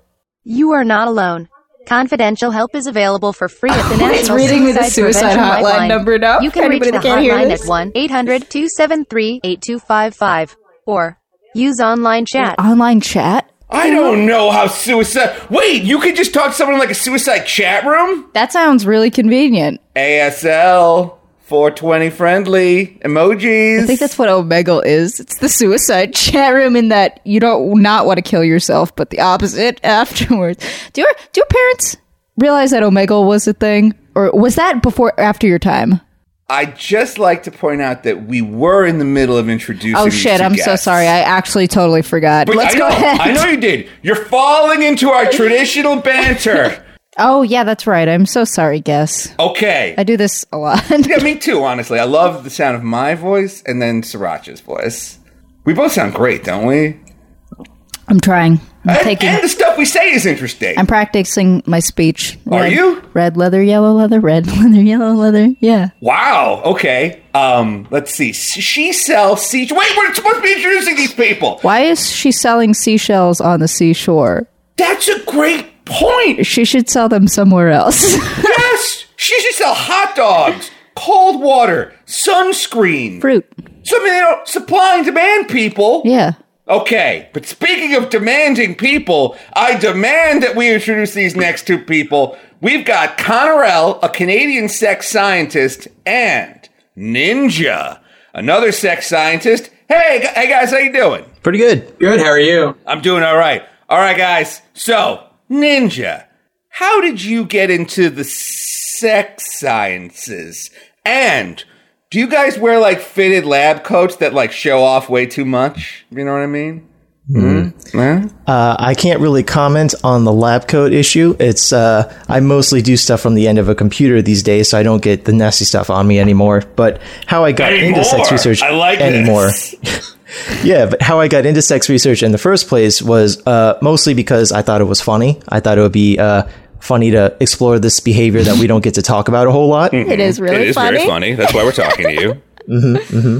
[SPEAKER 6] You are not alone. Confidential help is available for free at the
[SPEAKER 1] It's
[SPEAKER 6] National
[SPEAKER 1] reading me the
[SPEAKER 6] Suicide,
[SPEAKER 1] suicide
[SPEAKER 6] Prevention
[SPEAKER 1] hotline
[SPEAKER 6] Lifeline.
[SPEAKER 1] number now.
[SPEAKER 6] You can
[SPEAKER 1] Anybody
[SPEAKER 6] reach the
[SPEAKER 1] can't
[SPEAKER 6] hotline at 1 800 273 8255 or use online chat.
[SPEAKER 1] Online chat.
[SPEAKER 2] I don't know how suicide. Wait, you could just talk to someone in like a suicide chat room?
[SPEAKER 1] That sounds really convenient.
[SPEAKER 2] ASL, 420 friendly, emojis.
[SPEAKER 1] I think that's what Omegle is. It's the suicide chat room in that you don't not want to kill yourself, but the opposite afterwards. Do your do your parents realize that Omegle was a thing, or was that before or after your time?
[SPEAKER 2] I just like to point out that we were in the middle of introducing.
[SPEAKER 1] Oh shit! I'm so sorry. I actually totally forgot.
[SPEAKER 2] But
[SPEAKER 1] Let's
[SPEAKER 2] I
[SPEAKER 1] go
[SPEAKER 2] know,
[SPEAKER 1] ahead.
[SPEAKER 2] I know you did. You're falling into our traditional banter.
[SPEAKER 1] Oh yeah, that's right. I'm so sorry, guess.
[SPEAKER 2] Okay.
[SPEAKER 1] I do this a lot.
[SPEAKER 2] Yeah, me too. Honestly, I love the sound of my voice and then Sirancha's voice. We both sound great, don't we?
[SPEAKER 1] I'm trying. I'm
[SPEAKER 2] And,
[SPEAKER 1] taking.
[SPEAKER 2] and the stuff we say is interesting.
[SPEAKER 1] I'm practicing my speech.
[SPEAKER 2] Are
[SPEAKER 1] Red-
[SPEAKER 2] you?
[SPEAKER 1] Red leather, yellow leather, red leather, yellow leather. Yeah.
[SPEAKER 2] wow. Okay. Um. Let's see. She sells sea. Wait, we're supposed to be introducing these people.
[SPEAKER 1] Why is she selling seashells on the seashore?
[SPEAKER 2] That's a great point.
[SPEAKER 1] She should sell them somewhere else.
[SPEAKER 2] Yes. She should sell hot dogs, cold water, sunscreen.
[SPEAKER 1] Fruit.
[SPEAKER 2] Something you know, supply and demand people.
[SPEAKER 1] Yeah.
[SPEAKER 2] Okay, but speaking of demanding people, I demand that we introduce these next two people. We've got Connorell, a Canadian sex scientist, and Ninja, another sex scientist. Hey, hey guys, how you doing?
[SPEAKER 7] Pretty good. Good. How are you?
[SPEAKER 2] I'm doing all right. All right, guys. So, Ninja, how did you get into the sex sciences? And do you guys wear like fitted lab coats that like show off way too much? You know what I mean? Mm-hmm. Yeah?
[SPEAKER 7] Uh, I can't really comment on the lab coat issue. It's uh, I mostly do stuff from the end of a computer these days, so I don't get the nasty stuff on me anymore. But how I got into sex research
[SPEAKER 2] I like
[SPEAKER 7] anymore.
[SPEAKER 2] this.
[SPEAKER 7] Yeah, but how I got into sex research in the first place was uh, mostly because I thought it was funny. I thought it would be uh, funny to explore this behavior that we don't get to talk about a whole lot.
[SPEAKER 1] It is really
[SPEAKER 2] it is
[SPEAKER 1] funny.
[SPEAKER 2] very funny. That's why we're talking to you. mm-hmm,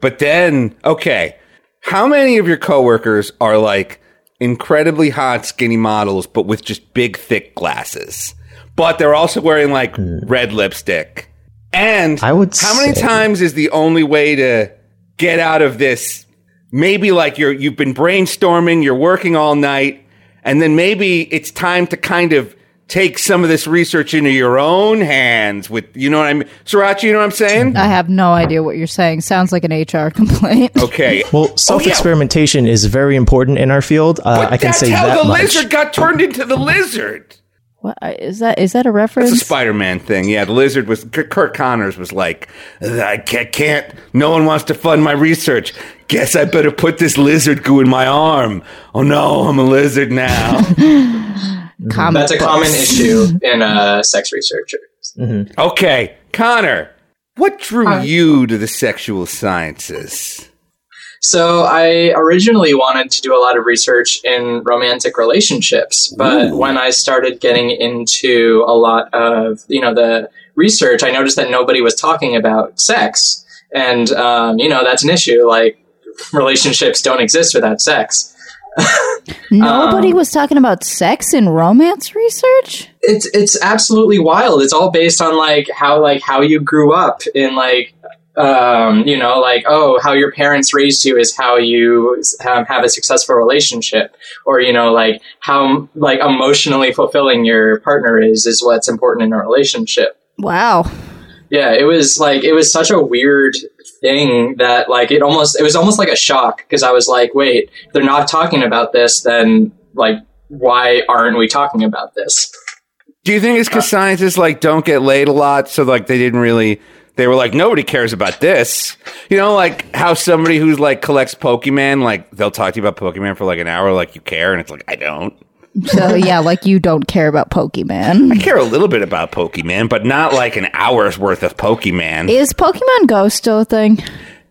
[SPEAKER 2] But then, okay, how many of your coworkers are like incredibly hot, skinny models, but with just big, thick glasses? But they're also wearing like red lipstick. And
[SPEAKER 7] I would
[SPEAKER 2] how many times is the only way to get out of this? Maybe like you're you've been brainstorming, you're working all night, and then maybe it's time to kind of take some of this research into your own hands with you know what I mean Sirancha, you know what I'm saying?
[SPEAKER 1] I have no idea what you're saying. Sounds like an HR complaint.
[SPEAKER 2] Okay.
[SPEAKER 7] Well, self experimentation is very important in our field. Uh,
[SPEAKER 2] But
[SPEAKER 7] I can
[SPEAKER 2] that's
[SPEAKER 7] say
[SPEAKER 2] how
[SPEAKER 7] that
[SPEAKER 2] the
[SPEAKER 7] much.
[SPEAKER 2] lizard got turned into the lizard.
[SPEAKER 1] What is that? Is that a reference?
[SPEAKER 2] It's
[SPEAKER 1] reference?
[SPEAKER 2] a Spider-Man thing. Yeah, the lizard was K- Curt Connors was like, I can't. No one wants to fund my research. Guess I better put this lizard goo in my arm. Oh no, I'm a lizard now.
[SPEAKER 1] Comic
[SPEAKER 8] That's a common issue in uh, sex researchers.
[SPEAKER 2] okay, Connor, what drew you to the sexual sciences?
[SPEAKER 8] So I originally wanted to do a lot of research in romantic relationships, but when I started getting into a lot of you know the research, I noticed that nobody was talking about sex, and um, you know that's an issue. Like relationships don't exist without sex.
[SPEAKER 1] Nobody
[SPEAKER 8] Um,
[SPEAKER 1] was talking about sex in romance research.
[SPEAKER 8] it's it's absolutely wild. It's all based on like how like how you grew up in like um, you know like oh how your parents raised you is how you um, have a successful relationship or you know like how like emotionally fulfilling your partner is is what's important in a relationship.
[SPEAKER 1] Wow.
[SPEAKER 8] Yeah, it was like it was such a weird thing that like it almost it was almost like a shock because I was like, wait, if they're not talking about this, then like why aren't we talking about this?
[SPEAKER 2] Do you think it's because scientists like don't get laid a lot, so like they didn't really? They were like, nobody cares about this. You know, like how somebody who's like collects Pokemon, like they'll talk to you about Pokemon for like an hour, like you care, and it's like I don't.
[SPEAKER 1] So yeah, like you don't care about Pokemon.
[SPEAKER 2] I care a little bit about Pokemon, but not like an hour's worth of Pokemon.
[SPEAKER 1] Is Pokemon Go still a thing?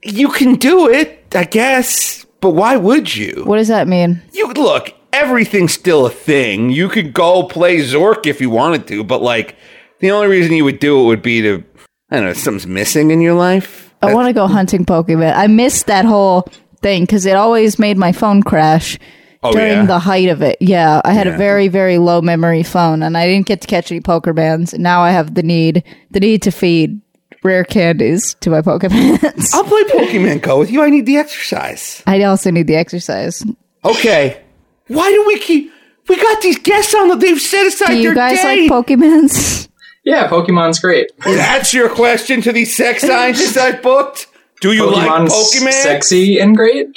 [SPEAKER 2] you can do it, I guess, but why would you?
[SPEAKER 1] What does that mean?
[SPEAKER 2] You look, everything's still a thing. You could go play Zork if you wanted to, but like the only reason you would do it would be to I don't know, something's missing in your life.
[SPEAKER 1] I want to go hunting Pokemon. I missed that whole thing because it always made my phone crash
[SPEAKER 2] Oh,
[SPEAKER 1] during
[SPEAKER 2] yeah?
[SPEAKER 1] the height of it. Yeah, I had
[SPEAKER 2] Yeah.
[SPEAKER 1] a very very low memory phone, and I didn't get to catch any Pokebands. Now I have the need the need to feed rare candies to my Pokemans.
[SPEAKER 2] I'll play Pokemon Go with you. I need the exercise.
[SPEAKER 1] I also need the exercise.
[SPEAKER 2] Okay. Why do we keep we got these guests on that they've set aside
[SPEAKER 1] Do you guys
[SPEAKER 2] day.
[SPEAKER 1] like Pokemans?
[SPEAKER 8] Yeah, Pokemon's great.
[SPEAKER 2] That's your question to the sex scientists I've booked? Do you like
[SPEAKER 8] Pokemon's
[SPEAKER 2] Pokemon?
[SPEAKER 8] sexy and great.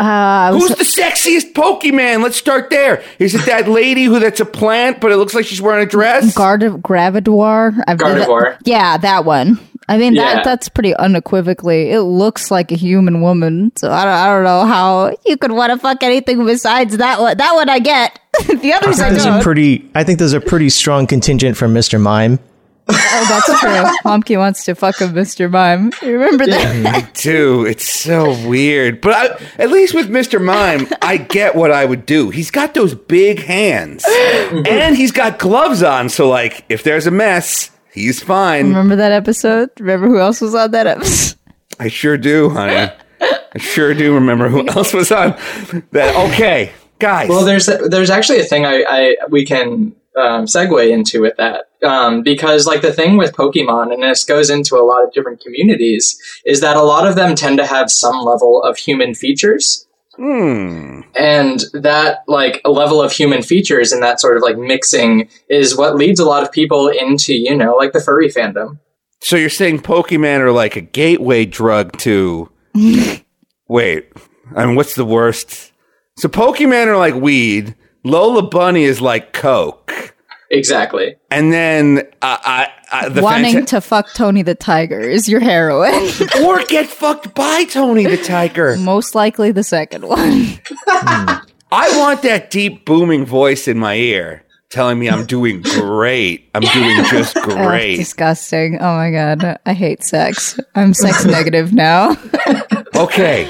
[SPEAKER 1] Uh, I was-
[SPEAKER 2] Who's the sexiest Pokemon? Let's start there. Is it that lady who that's a plant, but it looks like she's wearing a dress?
[SPEAKER 1] Guard Gravidoir. I've-
[SPEAKER 8] Gardevoir.
[SPEAKER 1] yeah, that one. I mean
[SPEAKER 8] Yeah.
[SPEAKER 1] that that's pretty unequivocally. It looks like a human woman. So I don't I don't know how you could want to fuck anything besides that one. That one I get. the others I
[SPEAKER 7] There's a
[SPEAKER 1] don't.
[SPEAKER 7] pretty. I think there's a pretty strong contingent from Mr. Mime.
[SPEAKER 1] oh, that's true. Momke wants to fuck a Mr. Mime. You remember that?
[SPEAKER 2] Dude, it's so weird. But I, at least with Mr. Mime, I get what I would do. He's got those big hands, and he's got gloves on. So, like, if there's a mess, he's fine.
[SPEAKER 1] remember that episode? Remember who else was on that episode?
[SPEAKER 2] I sure do, honey. I sure do remember who else was on that. Okay, guys.
[SPEAKER 8] Well, there's there's actually a thing I, I we can um, segue into with that um, because like the thing with Pokemon, and this goes into a lot of different communities, is that a lot of them tend to have some level of human features.
[SPEAKER 2] Hmm.
[SPEAKER 8] And that like a level of human features and that sort of like mixing is what leads a lot of people into you know like the furry fandom.
[SPEAKER 2] So you're saying Pokemon are like a gateway drug to. Wait, I mean, what's the worst? So Pokemon are like weed. Lola Bunny is like Coke.
[SPEAKER 8] Exactly.
[SPEAKER 2] And then uh, I, I the
[SPEAKER 1] Wanting
[SPEAKER 2] fanta-
[SPEAKER 1] to fuck Tony the Tiger is your heroin.
[SPEAKER 2] or get fucked by Tony the Tiger.
[SPEAKER 1] Most likely the second one.
[SPEAKER 2] I want that deep booming voice in my ear telling me I'm doing great. I'm doing just
[SPEAKER 1] Ugh,
[SPEAKER 2] great.
[SPEAKER 1] disgusting. Oh my god. I hate sex. I'm sex negative now.
[SPEAKER 2] Okay.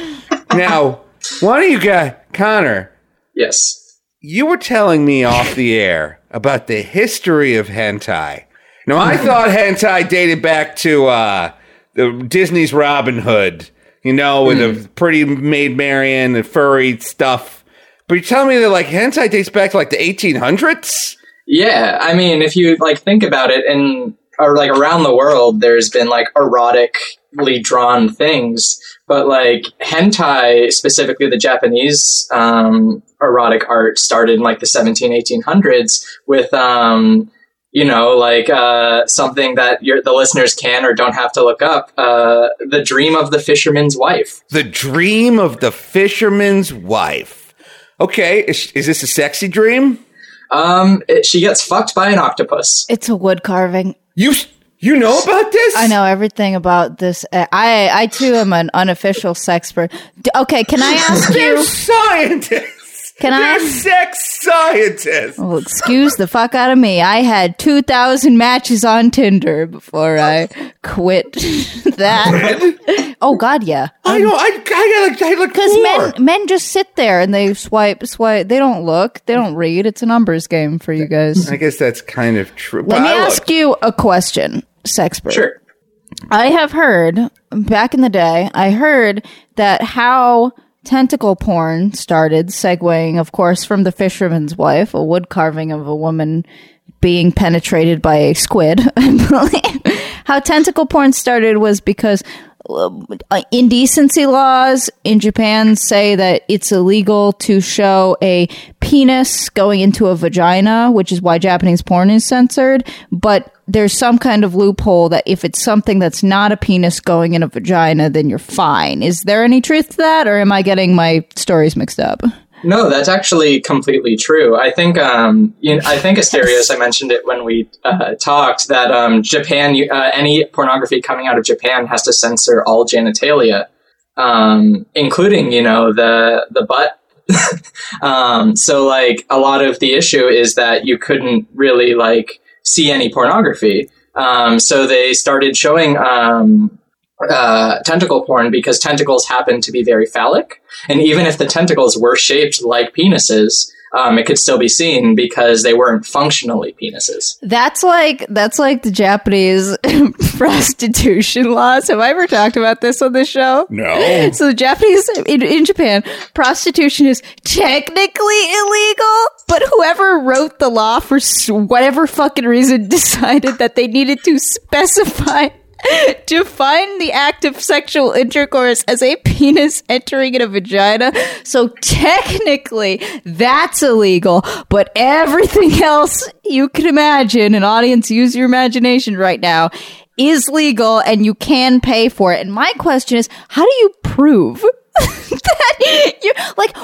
[SPEAKER 2] Now, why don't you guys, Connor,
[SPEAKER 8] Yes.
[SPEAKER 2] you were telling me off the air about the history of hentai. Now, I thought hentai dated back to uh, the Disney's Robin Hood, you know, with the pretty maid Marian and furry stuff. But you're telling me that like hentai dates back to like the 1800s?
[SPEAKER 8] Yeah, I mean, if you like think about it, in or like around the world, there's been like erotically drawn things, but like hentai, specifically the Japanese um, erotic art, started in like the 17, 1800s with. Um, you know, like uh, something that your, the listeners can or don't have to look up. Uh, the dream of the fisherman's wife.
[SPEAKER 2] The dream of the fisherman's wife. Okay, is, is this a sexy dream?
[SPEAKER 8] Um, it, she gets fucked by an octopus.
[SPEAKER 1] It's a wood carving.
[SPEAKER 2] You you know about this?
[SPEAKER 1] I know everything about this. Uh, I I too am an unofficial sexpert. Okay, can I ask
[SPEAKER 2] They're
[SPEAKER 1] you?
[SPEAKER 2] scientists.
[SPEAKER 1] Can I
[SPEAKER 2] They're
[SPEAKER 1] ask?
[SPEAKER 2] sex scientists.
[SPEAKER 1] Well, oh, excuse the fuck out of me. I had two thousand matches on Tinder before I quit that. oh God, yeah.
[SPEAKER 2] I know. Um, I I got like I like
[SPEAKER 1] Because men men just sit there and they swipe swipe. They don't look. They don't read. It's a numbers game for you guys.
[SPEAKER 2] I guess that's kind of true.
[SPEAKER 1] Let
[SPEAKER 2] but
[SPEAKER 1] me
[SPEAKER 2] I
[SPEAKER 1] ask you a question, sexpert.
[SPEAKER 8] Sure.
[SPEAKER 1] I have heard back in the day, I heard that how tentacle porn started, segueing, of course, from the fisherman's wife, a wood carving of a woman being penetrated by a squid, I believe. How tentacle porn started was because Uh, indecency laws in Japan say that it's illegal to show a penis going into a vagina, which is why Japanese porn is censored. But there's some kind of loophole that if it's something that's not a penis going in a vagina, then you're fine. Is there any truth to that, or am I getting my stories mixed up?
[SPEAKER 8] No, that's actually completely true. I think, um, you know, I think Asterios, I mentioned it when we uh, talked that um, Japan, uh, any pornography coming out of Japan has to censor all genitalia, um, including, you know, the the butt. um, so, like, a lot of the issue is that you couldn't really like see any pornography. Um, so they started showing um, uh, tentacle porn because tentacles happen to be very phallic. And even if the tentacles were shaped like penises, um, it could still be seen because they weren't functionally penises.
[SPEAKER 1] That's like that's like the Japanese prostitution laws. Have I ever talked about this on this show?
[SPEAKER 2] No.
[SPEAKER 1] So the Japanese in, in Japan, prostitution is technically illegal, but whoever wrote the law for whatever fucking reason decided that they needed to specify define the act of sexual intercourse as a penis entering in a vagina. So technically, that's illegal, but everything else you can imagine, an audience use your imagination right now, is legal and you can pay for it. And my question is, how do you prove that you're like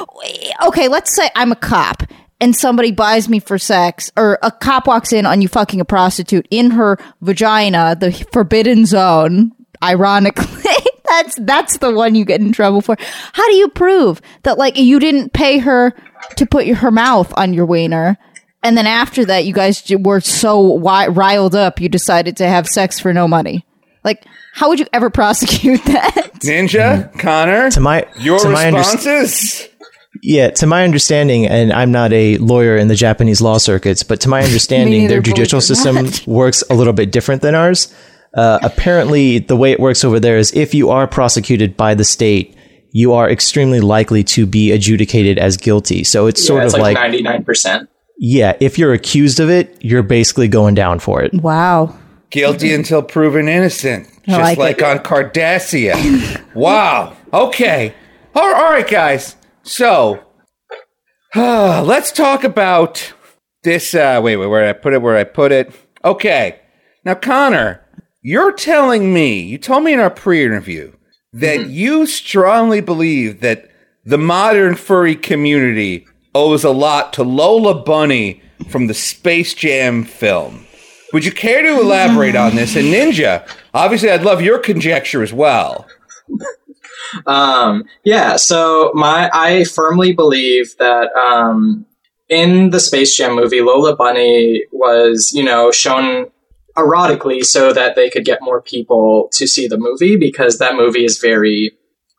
[SPEAKER 1] okay, let's say I'm a cop and somebody buys me for sex, or a cop walks in on you fucking a prostitute in her vagina, the forbidden zone. Ironically, that's that's the one you get in trouble for. How do you prove that like you didn't pay her to put your, her mouth on your wiener, and then after that you guys were so wi- riled up you decided to have sex for no money? Like, how would you ever prosecute that?
[SPEAKER 2] Ninja, Connor,
[SPEAKER 7] To my
[SPEAKER 2] your
[SPEAKER 7] to my underst-
[SPEAKER 2] responses.
[SPEAKER 7] Yeah, to my understanding, and I'm not a lawyer in the Japanese law circuits, but to my understanding,
[SPEAKER 1] neither,
[SPEAKER 7] their judicial system works a little bit different than ours. Uh, apparently, the way it works over there is if you are prosecuted by the state, you are extremely likely to be adjudicated as guilty. So it's sort
[SPEAKER 8] it's
[SPEAKER 7] of
[SPEAKER 8] like
[SPEAKER 7] like,
[SPEAKER 8] ninety nine percent.
[SPEAKER 7] yeah, if you're accused of it, you're basically going down for it.
[SPEAKER 1] Wow.
[SPEAKER 2] Guilty until proven innocent. Just
[SPEAKER 1] like
[SPEAKER 2] like, on Cardassia. wow. Okay. All all right, guys. So, let's talk about this. Uh, wait, wait, where did I put it? Where I put it? Okay. Now, Connor, you're telling me, you told me in our pre interview that you strongly believe that the modern furry community owes a lot to Lola Bunny from the Space Jam film. Would you care to elaborate on this? And Ninja, obviously, I'd love your conjecture as well.
[SPEAKER 8] Um, yeah, so my I firmly believe that um, in the Space Jam movie, Lola Bunny was, you know, shown erotically so that they could get more people to see the movie because that movie is very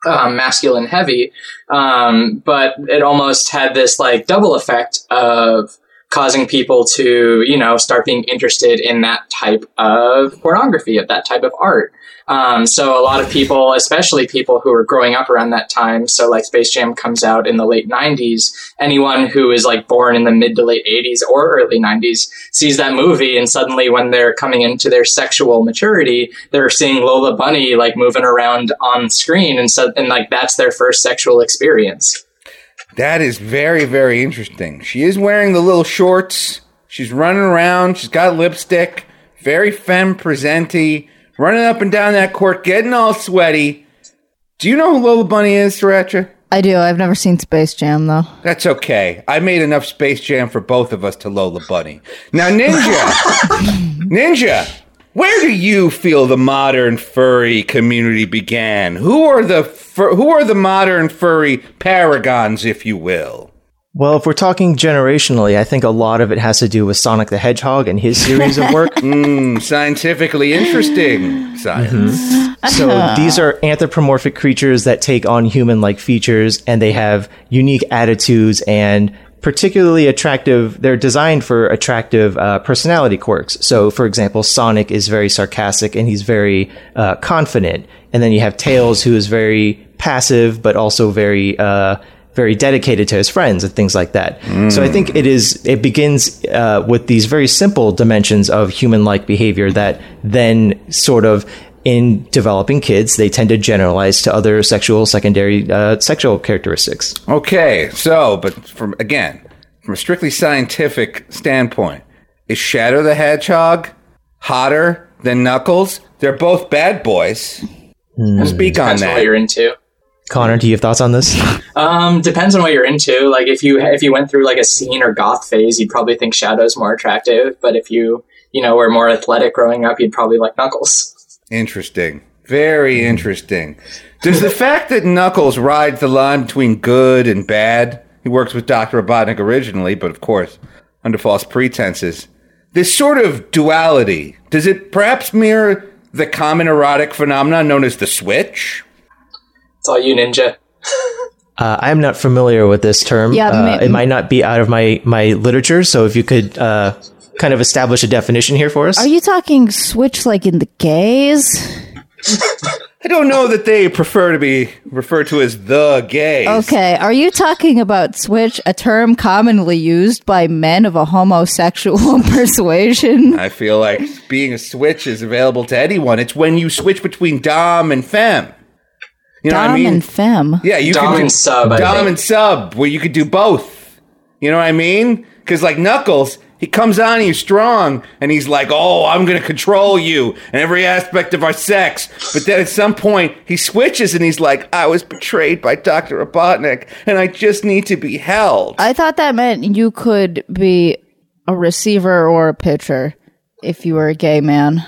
[SPEAKER 8] um, masculine heavy. Um, but it almost had this like double effect of causing people to, you know, start being interested in that type of pornography, of that type of art. Um, so a lot of people, especially people who are growing up around that time, so like Space Jam comes out in the late 90s, anyone who is like born in the mid to late 80s or early 90s sees that movie and suddenly when they're coming into their sexual maturity, they're seeing Lola Bunny like moving around on screen and so and like that's their first sexual experience.
[SPEAKER 2] That is very, very interesting. She is wearing the little shorts. She's running around. She's got lipstick. Very femme presenti. Running up and down that court, getting all sweaty. Do you know who Lola Bunny is, Sirancha?
[SPEAKER 1] I do. I've never seen Space Jam though.
[SPEAKER 2] That's okay. I made enough Space Jam for both of us to Lola Bunny. Now, Ninja, Ninja, where do you feel the modern furry community began? Who are the fur- who are the modern furry paragons, if you will?
[SPEAKER 7] Well, if we're talking generationally, I think a lot of it has to do with Sonic the Hedgehog and his series of work.
[SPEAKER 2] Mm, scientifically interesting science.
[SPEAKER 7] So these are anthropomorphic creatures that take on human like features and they have unique attitudes and particularly attractive. They're designed for attractive uh, personality quirks. So, for example, Sonic is very sarcastic and he's very uh, confident. And then you have Tails, who is very passive, but also very. Uh, very dedicated to his friends and things like that. So I think it is it begins uh, with these very simple dimensions of human-like behavior that then sort of in developing kids they tend to generalize to other sexual secondary uh, sexual characteristics.
[SPEAKER 2] Okay, so but from again, from a strictly scientific standpoint, is Shadow the Hedgehog hotter than Knuckles? They're both bad boys. Speak on
[SPEAKER 8] Depends on what
[SPEAKER 2] that.
[SPEAKER 8] you're into.
[SPEAKER 7] Connor, do you have thoughts on this?
[SPEAKER 8] Um, depends on what you're into. Like if you if you went through like a scene or goth phase, you'd probably think Shadow's more attractive. But if you you know were more athletic growing up, you'd probably like Knuckles.
[SPEAKER 2] Interesting. Very interesting. Does the fact that Knuckles rides the line between good and bad, he works with Dr. Robotnik originally, but of course, under false pretenses, this sort of duality, does it perhaps mirror the common erotic phenomenon known as the switch?
[SPEAKER 8] It's all you, Ninja.
[SPEAKER 7] Uh, I'm not familiar with this term.
[SPEAKER 1] Yeah,
[SPEAKER 7] uh,
[SPEAKER 1] ma-
[SPEAKER 7] it might not be out of my my literature. So if you could uh, kind of establish a definition here for us.
[SPEAKER 1] Are you talking switch like in the gays?
[SPEAKER 2] I don't know that they prefer to be referred to as the gays.
[SPEAKER 1] Okay, are you talking about switch, a term commonly used by men of a homosexual persuasion?
[SPEAKER 2] I feel like being a switch is available to anyone. It's when you switch between Dom and Femme. You know
[SPEAKER 1] Dom
[SPEAKER 2] what I mean?
[SPEAKER 1] and femme.
[SPEAKER 2] Yeah, you
[SPEAKER 8] Dom
[SPEAKER 2] can do
[SPEAKER 8] and sub, I
[SPEAKER 2] Dom
[SPEAKER 8] think.
[SPEAKER 2] and sub, where you could do both. You know what I mean? Because like Knuckles, he comes on you strong, and he's like, "Oh, I'm going to control you and every aspect of our sex." But then at some point, he switches, and he's like, "I was betrayed by Doctor Robotnik, and I just need to be held."
[SPEAKER 1] I thought that meant you could be a receiver or a pitcher if you were a gay man.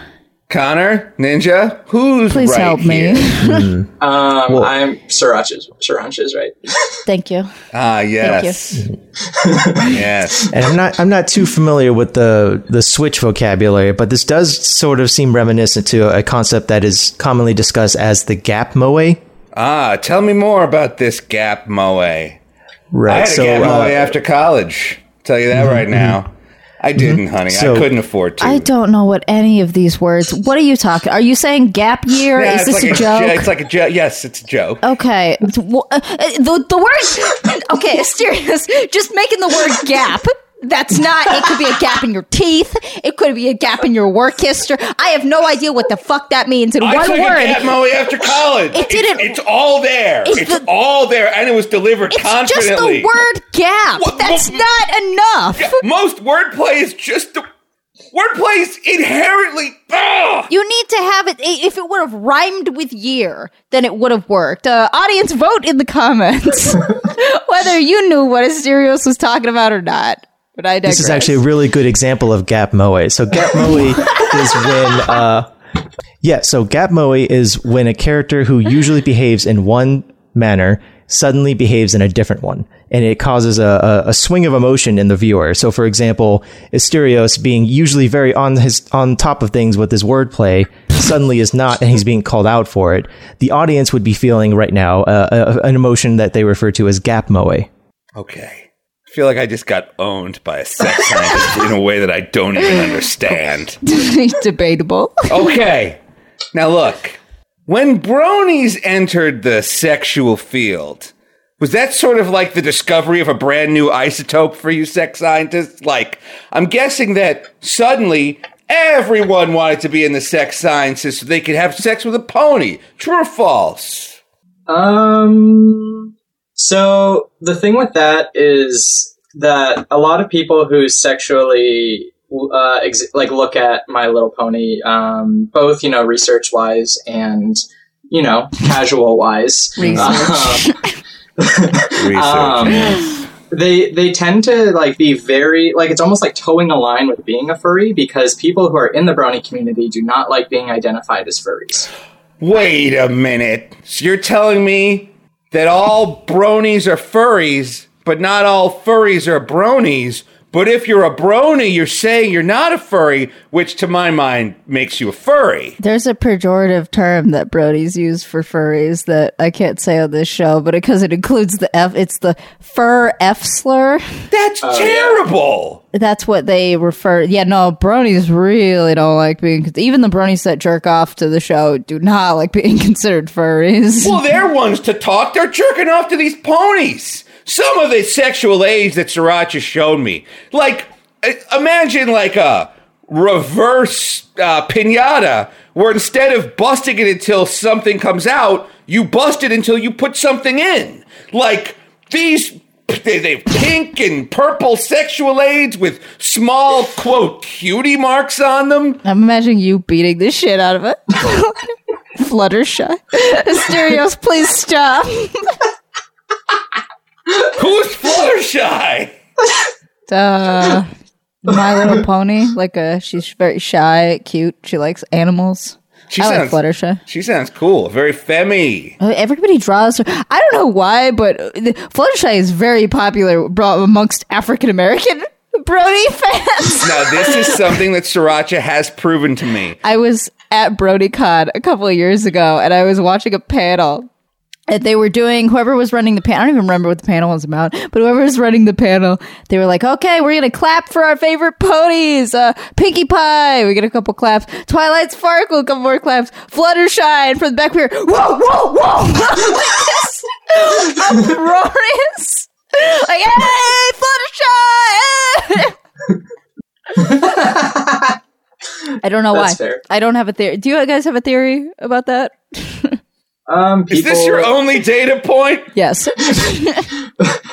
[SPEAKER 2] Connor, Ninja, who's
[SPEAKER 1] Please
[SPEAKER 2] right
[SPEAKER 1] help me.
[SPEAKER 2] here?
[SPEAKER 8] Um, I'm Sirancha's. Sirancha's right.
[SPEAKER 1] Thank you.
[SPEAKER 2] Ah, yes, yes.
[SPEAKER 7] and I'm not I'm not too familiar with the the switch vocabulary, but this does sort of seem reminiscent to a concept that is commonly discussed as the gap moe.
[SPEAKER 2] Ah, tell me more about this gap moe. I
[SPEAKER 7] Right.
[SPEAKER 2] had a gap moe after college. Tell you that right now. I didn't, honey.
[SPEAKER 7] So-
[SPEAKER 2] I couldn't afford to.
[SPEAKER 1] I don't know what any of these words. What are you talking? Are you saying gap year?
[SPEAKER 2] Yeah,
[SPEAKER 1] Is this
[SPEAKER 2] like
[SPEAKER 1] a joke?
[SPEAKER 2] jo- It's like a joke. Yes, it's a joke.
[SPEAKER 1] Okay. Well, uh, uh, The, the word. Okay, serious. Just making the word gap. That's not. It could be a gap in your teeth. It could be a gap in your work history. I have no idea what the fuck that means in
[SPEAKER 2] I
[SPEAKER 1] one
[SPEAKER 2] took
[SPEAKER 1] word.
[SPEAKER 2] a gap moe after college.
[SPEAKER 1] It didn't-
[SPEAKER 2] It's, it's all there.
[SPEAKER 1] It's
[SPEAKER 2] It's,
[SPEAKER 1] the-
[SPEAKER 2] all there, and it was delivered
[SPEAKER 1] it's just the word gap.
[SPEAKER 2] What-
[SPEAKER 1] That's not enough.
[SPEAKER 2] Yeah, most wordplay is just the wordplay is inherently. Ugh!
[SPEAKER 1] You need to have it. If it would have rhymed with year, then it would have worked. Uh, audience, vote in the comments whether you knew what Asterios was talking about or not. But I digress.
[SPEAKER 7] This is actually a really good example of gap moe. So gap moe is when, uh, yeah. So gap moe is when a character who usually behaves in one manner suddenly behaves in a different one, and it causes a, a, a swing of emotion in the viewer. So, for example, Asterios being usually very on his on top of things with his wordplay suddenly is not, and he's being called out for it. The audience would be feeling right now uh, a, an emotion that they refer to as gap moe.
[SPEAKER 2] Okay. I feel like I just got owned by a sex scientist in a way that I don't even understand.
[SPEAKER 1] debatable.
[SPEAKER 2] Okay. Now look, when bronies entered the sexual field, was that sort of like the discovery of a brand new isotope for you sex scientists? Like, I'm guessing that suddenly everyone wanted to be in the sex sciences so they could have sex with a pony. True or false?
[SPEAKER 8] Um. So the thing with that is that a lot of people who sexually uh, ex- like look at My Little Pony, um, both you know research wise and you know casual wise,
[SPEAKER 1] Research.
[SPEAKER 2] Research.
[SPEAKER 8] Um, they they tend to like be very like it's almost like towing a line with being a furry because people who are in the brony community do not like being identified as furries.
[SPEAKER 2] Wait a minute. You're telling me that all bronies are furries, but not all furries are bronies? But if you're a brony, you're saying you're not a furry, which to my mind makes you a furry.
[SPEAKER 1] There's a pejorative term that bronies use for furries that I can't say on this show, but because it includes the F, it's the fur F slur.
[SPEAKER 2] That's oh, terrible.
[SPEAKER 1] That's what they refer. Yeah, no, bronies really don't like being. Even the bronies that jerk off to the show do not like being considered furries.
[SPEAKER 2] Well, they're ones to talk. They're jerking off to these ponies. Some of the sexual aids that Sirancha showed me, like uh, imagine like a reverse uh, pinata, where instead of busting it until something comes out, you bust it until you put something in. Like these. They, have pink and purple sexual aids with small quote cutie marks on them.
[SPEAKER 1] I'm imagining you beating the shit out of it. Fluttershy. Asterios, please stop.
[SPEAKER 2] Who's Fluttershy?
[SPEAKER 1] Uh, My Little Pony. Like a, she's very shy, cute. She likes animals.
[SPEAKER 2] She
[SPEAKER 1] I
[SPEAKER 2] sounds-
[SPEAKER 1] like Fluttershy.
[SPEAKER 2] She sounds cool, very femmy.
[SPEAKER 1] Uh, Everybody draws her. I don't know why, but uh, Fluttershy is very popular amongst African American brony fans.
[SPEAKER 2] Now, this is something that Sirancha has proven to me.
[SPEAKER 1] I was at BronyCon a couple of years ago, and I was watching a panel. They were doing whoever was running the panel. I don't even remember what the panel was about, but whoever was running the panel, they were like, "Okay, we're gonna clap for our favorite ponies. Uh, Pinkie Pie, we get a couple claps. Twilight Sparkle, a couple more claps. Fluttershy, from the back hear, whoa, whoa, whoa, uproarious, like, hey, Fluttershy. hey!" I don't know
[SPEAKER 8] That's
[SPEAKER 1] why.
[SPEAKER 8] fair.
[SPEAKER 1] I don't have a theory. Do you guys have a theory about that?
[SPEAKER 8] Um,
[SPEAKER 2] Is this your only data point?
[SPEAKER 1] Yes.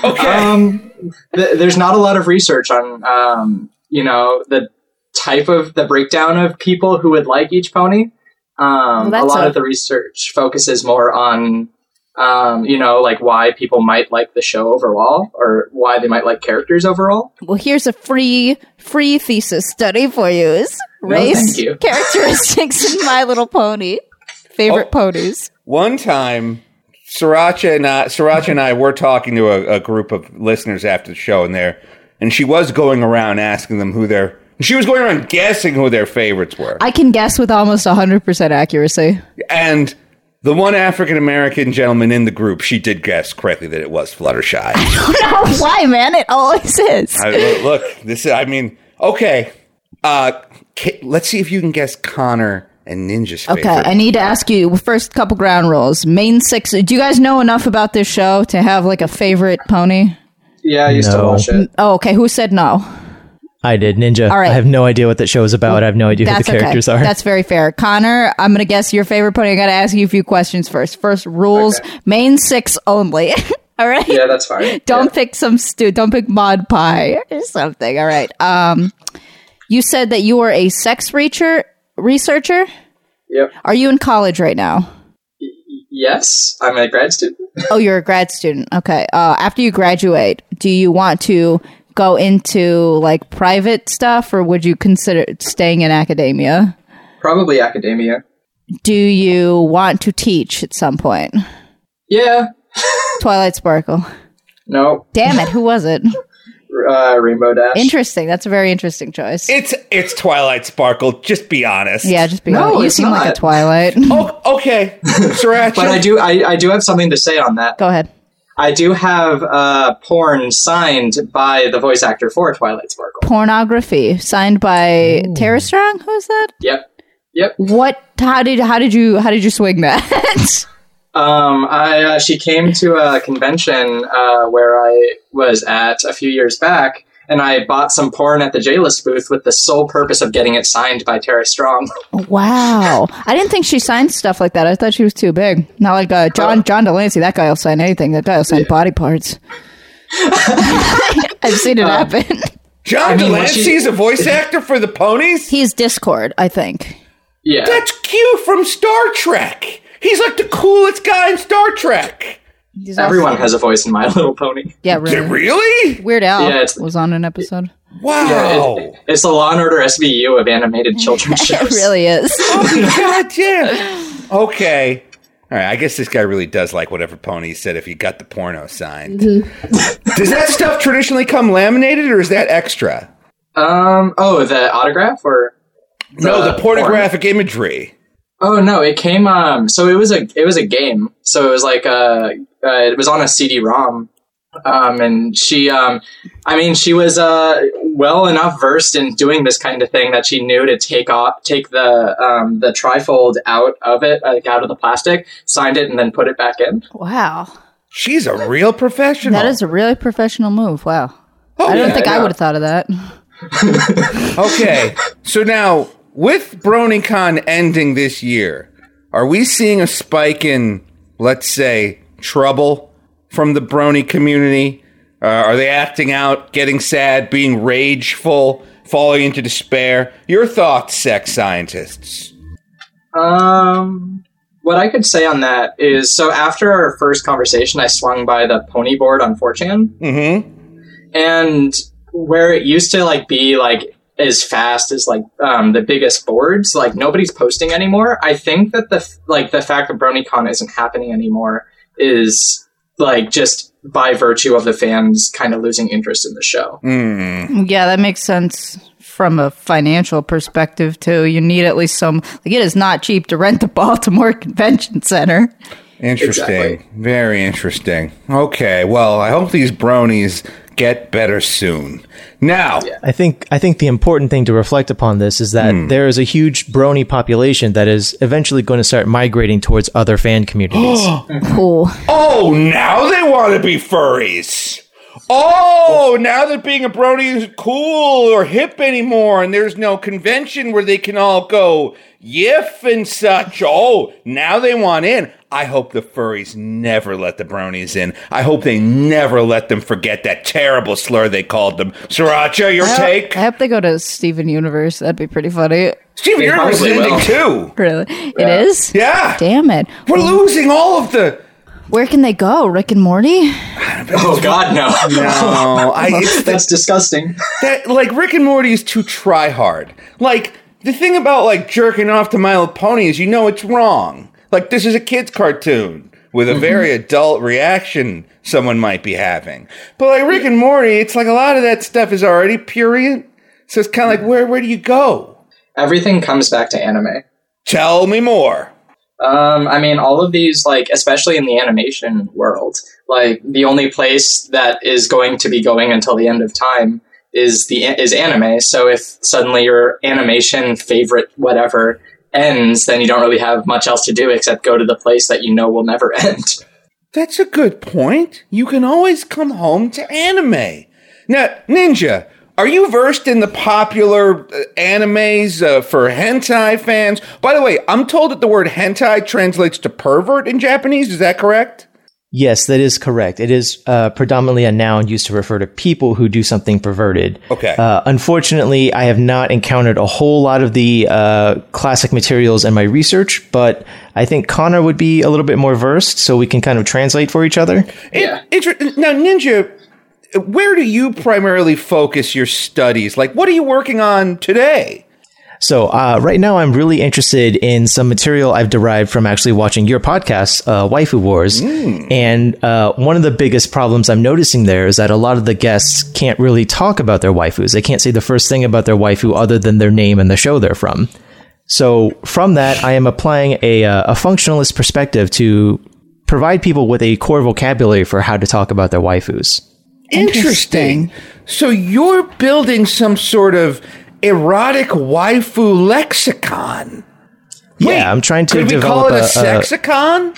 [SPEAKER 2] Okay.
[SPEAKER 8] Um, th- there's not a lot of research on, um, you know, the type of the breakdown of people who would like each pony. Um, a lot
[SPEAKER 1] a-
[SPEAKER 8] of the research focuses more on, um, you know, like why people might like the show overall, or why they might like characters overall.
[SPEAKER 1] well, here's a free free thesis study for you. Is race
[SPEAKER 8] thank you.
[SPEAKER 1] characteristics in My Little Pony. Favorite
[SPEAKER 2] Oh.
[SPEAKER 1] ponies.
[SPEAKER 2] One time, Sirancha and I, Sirancha and I were talking to a, a group of listeners after the show, and there, and she was going around asking them who their, she was going around guessing who their favorites were,
[SPEAKER 1] I can guess with almost 100% accuracy.
[SPEAKER 2] and the one African American gentleman in the group, she did guess correctly that it was Fluttershy.
[SPEAKER 1] Oh, why, man? It always is.
[SPEAKER 2] I, look, look, this is, I mean, okay, uh, let's see if you can guess Connor and Ninja's favorite.
[SPEAKER 1] Okay, I need to ask you first couple ground rules. Main six. Do you guys know enough about this show to have like a favorite pony?
[SPEAKER 8] Yeah, I used to watch it.
[SPEAKER 1] Oh, okay. Who said no?
[SPEAKER 7] I did Ninja.
[SPEAKER 1] All right.
[SPEAKER 7] I have no idea what that show is about. I have no idea who the characters
[SPEAKER 1] okay.
[SPEAKER 7] are.
[SPEAKER 1] That's very fair. Connor, I'm going to guess your favorite pony. I got to ask you a few questions first. First, rules
[SPEAKER 8] Okay.
[SPEAKER 1] main six only. All right.
[SPEAKER 8] Yeah, that's fine.
[SPEAKER 1] Don't
[SPEAKER 8] Yeah.
[SPEAKER 1] pick some stew. Don't pick Maud Pie or something. All right. Um, you said that you were a sex reacher, researcher.
[SPEAKER 8] Yep.
[SPEAKER 1] Are you in college right now?
[SPEAKER 8] Yes, I'm a grad student.
[SPEAKER 1] Oh, you're a grad student. Okay. Uh, after you graduate, do you want to go into like private stuff, or would you consider staying in academia?
[SPEAKER 8] Probably academia.
[SPEAKER 1] Do you want to teach at some point?
[SPEAKER 8] Yeah.
[SPEAKER 1] Twilight Sparkle.
[SPEAKER 8] No.
[SPEAKER 1] Damn it, who was it?
[SPEAKER 8] Uh, Rainbow Dash.
[SPEAKER 1] Interesting. That's a very interesting choice.
[SPEAKER 2] It's it's Twilight Sparkle. Just be honest.
[SPEAKER 1] yeah, just be
[SPEAKER 8] No,
[SPEAKER 1] honest. You
[SPEAKER 8] it's
[SPEAKER 1] seem like a. Twilight.
[SPEAKER 2] Oh, okay. Sirancha.
[SPEAKER 8] but I do. I, I do have something to say on that.
[SPEAKER 1] Go ahead.
[SPEAKER 8] I do have uh, porn signed by the voice actor for Twilight Sparkle.
[SPEAKER 1] Pornography signed by Tara Strong. Who is that?
[SPEAKER 8] Yep. Yep.
[SPEAKER 1] What? How did how did you how did you swing that?
[SPEAKER 8] Um, I uh, she came to a convention uh, where I was at a few years back, and I bought some porn at the J-list booth with the sole purpose of getting it signed by Tara Strong.
[SPEAKER 1] wow, I didn't think she signed stuff like that. I thought she was too big. Not like uh, John John de Lancie. That guy will sign anything. That guy will sign body parts. I've seen it happen.
[SPEAKER 2] John
[SPEAKER 8] I mean, when
[SPEAKER 2] de
[SPEAKER 8] Lancie's
[SPEAKER 2] a voice actor for the ponies?
[SPEAKER 1] He's Discord, I think.
[SPEAKER 8] yeah,
[SPEAKER 2] That's Q from Star Trek. He's like the coolest guy in Star Trek.
[SPEAKER 1] He's also-
[SPEAKER 8] everyone has a voice in My Little Pony.
[SPEAKER 1] Yeah,
[SPEAKER 2] Is it
[SPEAKER 1] really.
[SPEAKER 2] really?
[SPEAKER 1] Weird Al
[SPEAKER 8] Yeah,
[SPEAKER 1] was on an episode.
[SPEAKER 2] Wow.
[SPEAKER 8] Yeah, it- it's the Law and Order SVU of animated children's shows.
[SPEAKER 1] It really is.
[SPEAKER 2] Oh god damn. Okay. All right. I guess this guy really does like whatever pony said if he got the porno signed. Does that stuff traditionally come laminated or is that extra?
[SPEAKER 8] Um. Oh, the autograph or
[SPEAKER 2] No, the
[SPEAKER 8] porn?
[SPEAKER 2] pornographic imagery.
[SPEAKER 8] Oh no, it came. Um, so it was a it was a game. So it was like uh, uh it was on a CD-ROM. Um, and she, um, I mean, she was uh well enough versed in doing this kind of thing that she knew to take off, take the um the trifold out of it, like out of the plastic, signed it, and then put it back in.
[SPEAKER 1] wow,
[SPEAKER 2] She's a real professional.
[SPEAKER 1] that is a really professional move. Wow,
[SPEAKER 2] Oh,
[SPEAKER 1] I don't
[SPEAKER 2] yeah,
[SPEAKER 1] think I would have thought of that.
[SPEAKER 2] Okay. So now, with BronyCon ending this year, are we seeing a spike in, let's say, trouble from the Brony community? Uh, are they acting out, getting sad, being rageful, falling into despair? Your thoughts, sex scientists?
[SPEAKER 8] Um, what I could say on that is, so after our first conversation, I swung by the pony board on 4chan.
[SPEAKER 2] Mm-hmm.
[SPEAKER 8] and where it used to like be like as fast as like um, the biggest boards like nobody's posting anymore i think that the like the fact that bronycon isn't happening anymore is like just by virtue of the fans kind of losing interest in the show
[SPEAKER 2] Mm.
[SPEAKER 1] Yeah, that makes sense from a financial perspective too. You need at least some. Like it is not cheap to rent the Baltimore Convention Center.
[SPEAKER 2] Interesting.
[SPEAKER 8] Exactly.
[SPEAKER 2] Very interesting. Okay. Well, I hope these bronies get better soon. Now,
[SPEAKER 7] I think I think the important thing to reflect upon this is that hmm. there is a huge brony population that is eventually going to start migrating towards other fan communities.
[SPEAKER 1] Cool.
[SPEAKER 2] Oh, now they want to be furries. Oh, now that being a brony isn't cool or hip anymore, and there's no convention where they can all go yiff and such. Oh, now they want in. I hope the furries never let the bronies in. I hope they never let them forget that terrible slur they called them. Sirancha, your
[SPEAKER 1] I
[SPEAKER 2] take?
[SPEAKER 1] hope, I hope they go to Steven Universe. That'd be pretty funny.
[SPEAKER 2] Steven Universe is ending too.
[SPEAKER 1] Really, it is.
[SPEAKER 2] Yeah.
[SPEAKER 1] Damn it.
[SPEAKER 2] We're losing all of the.
[SPEAKER 1] Where can they go? Rick and Morty.
[SPEAKER 8] oh god no
[SPEAKER 2] No, I, it's
[SPEAKER 8] that's disgusting
[SPEAKER 2] that like Rick and Morty is too try hard. Like the thing about like jerking off to My Little Pony is you know it's wrong. Like this is a kids cartoon with a mm-hmm. very adult reaction someone might be having. But like Rick and Morty, it's like a lot of that stuff is already purient. So it's kind of like where where do you go?
[SPEAKER 8] everything comes back to anime
[SPEAKER 2] Tell me more.
[SPEAKER 8] Um, I mean, all of these, like, especially in the animation world, like the only place that is going to be going until the end of time is the is anime. So if suddenly your animation favorite whatever ends, then you don't really have much else to do except go to the place that you know will never end.
[SPEAKER 2] That's a good point. You can always come home to anime. Now, Ninja, are you versed in the popular uh, animes uh, for hentai fans? By the way, I'm told that the word hentai translates to pervert in Japanese. Is that correct?
[SPEAKER 7] yes, that is correct. It is uh, predominantly a noun used to refer to people who do something perverted.
[SPEAKER 2] Okay.
[SPEAKER 7] Uh, unfortunately, I have not encountered a whole lot of the uh, classic materials in my research, but I think Connor would be a little bit more versed, so we can kind of translate for each other.
[SPEAKER 8] Yeah.
[SPEAKER 2] Inter- now, Ninja, where do you primarily focus your studies? Like, what are you working on today?
[SPEAKER 7] So uh, right now, I'm really interested in some material I've derived from actually watching your podcast, uh, Waifu Wars. And uh, one of the biggest problems I'm noticing there is that a lot of the guests can't really talk about their waifus. They can't say the first thing about their waifu other than their name and the show they're from. So from that, I am applying a, uh, a functionalist perspective to provide people with a core vocabulary for how to talk about their waifus.
[SPEAKER 2] Interesting. So you're building some sort of erotic waifu lexicon.
[SPEAKER 7] yeah, I'm trying to
[SPEAKER 2] Could we
[SPEAKER 7] develop
[SPEAKER 2] call it a,
[SPEAKER 7] a,
[SPEAKER 2] sexicon?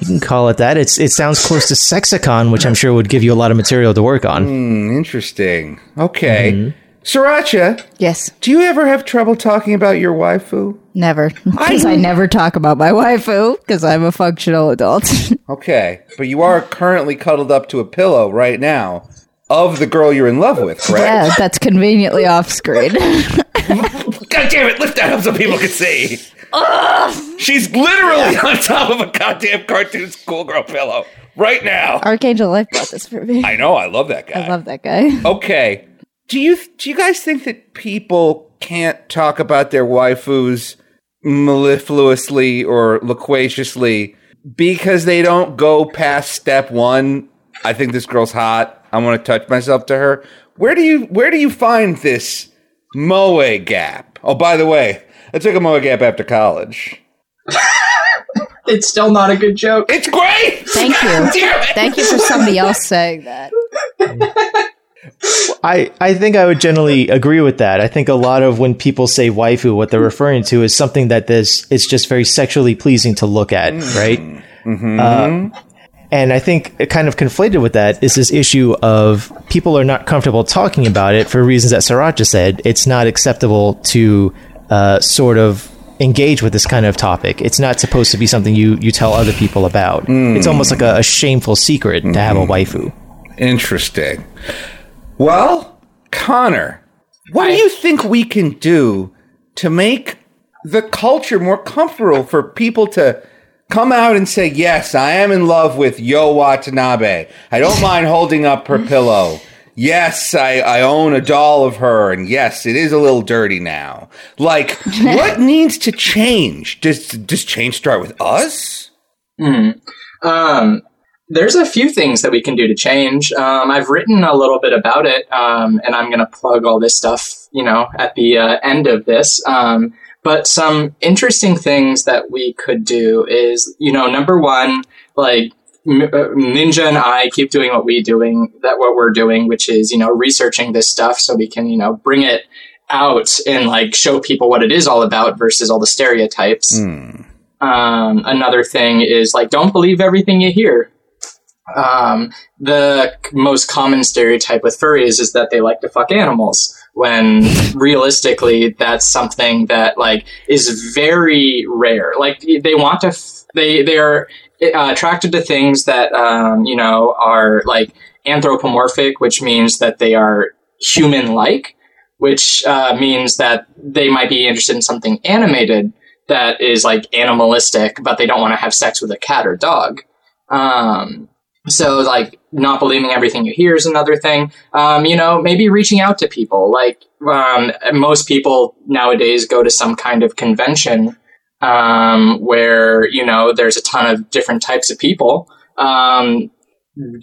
[SPEAKER 7] You can call it that. It's it sounds close to Sexicon, which I'm sure would give you a lot of material to work on.
[SPEAKER 2] Hmm, interesting. Okay.
[SPEAKER 7] Mm-hmm.
[SPEAKER 2] Sirancha,
[SPEAKER 1] Yes,
[SPEAKER 2] do you ever have trouble talking about your waifu?
[SPEAKER 1] never. Because I,
[SPEAKER 2] I-
[SPEAKER 1] never talk about my waifu because I'm a functional adult.
[SPEAKER 2] Okay, but you are currently cuddled up to a pillow right now of the girl you're in love with, correct?
[SPEAKER 1] yeah, that's conveniently off screen.
[SPEAKER 2] God damn it, lift that up so people can see. She's literally on top of a goddamn cartoon schoolgirl pillow right now.
[SPEAKER 1] Archangel Life bought this for me.
[SPEAKER 2] I know, I love that guy.
[SPEAKER 1] I love that guy.
[SPEAKER 2] Okay. Do you do you guys think that people can't talk about their waifus mellifluously or loquaciously because they don't go past step one? I think this girl's hot. I want to touch myself to her. Where do you where do you find this moe gap? Oh, by the way, I took a moe gap after college.
[SPEAKER 8] It's still not a good joke.
[SPEAKER 2] It's great.
[SPEAKER 1] Thank you. Thank you for somebody else saying that.
[SPEAKER 7] I, I think I would generally agree with that. I think a lot of when people say waifu, what they're referring to is something that this it's just very sexually pleasing to look at, right? Uh, and I think kind of conflated with that is this issue of people are not comfortable talking about it for reasons that Sirancha said. It's not acceptable to uh, sort of engage with this kind of topic. It's not supposed to be something you, you tell other people about. It's almost like a, a shameful secret to have a waifu.
[SPEAKER 2] Interesting. Well, Connor, what do you think we can do to make the culture more comfortable for people to come out and say, Yes, I am in love with Yo Watanabe. I don't mind holding up her pillow. Yes, I, I own a doll of her, and yes, it is a little dirty now. Like, what needs to change? Does does change start with us?
[SPEAKER 8] Um, there's a few things that we can do to change. Um, I've written a little bit about it, um, and I'm going to plug all this stuff, you know, at the uh, end of this. Um, but some interesting things that we could do is, you know, number one, like uh, Ninja and I keep doing what we doing, that what we're doing, which is, you know, researching this stuff so we can, you know, bring it out and like show people what it is all about versus all the stereotypes. Um, another thing is like, don't believe everything you hear. Um, the most common stereotype with furries is that they like to fuck animals. When realistically, that's something that like is very rare. Like they want to, f- they they are uh, attracted to things that um, you know are like anthropomorphic, which means that they are human-like, which uh, means that they might be interested in something animated that is like animalistic, but they don't want to have sex with a cat or dog. Um, so like not believing everything you hear is another thing. Um, you know, maybe reaching out to people. Like um, most people nowadays go to some kind of convention um, where you know there's a ton of different types of people. Um,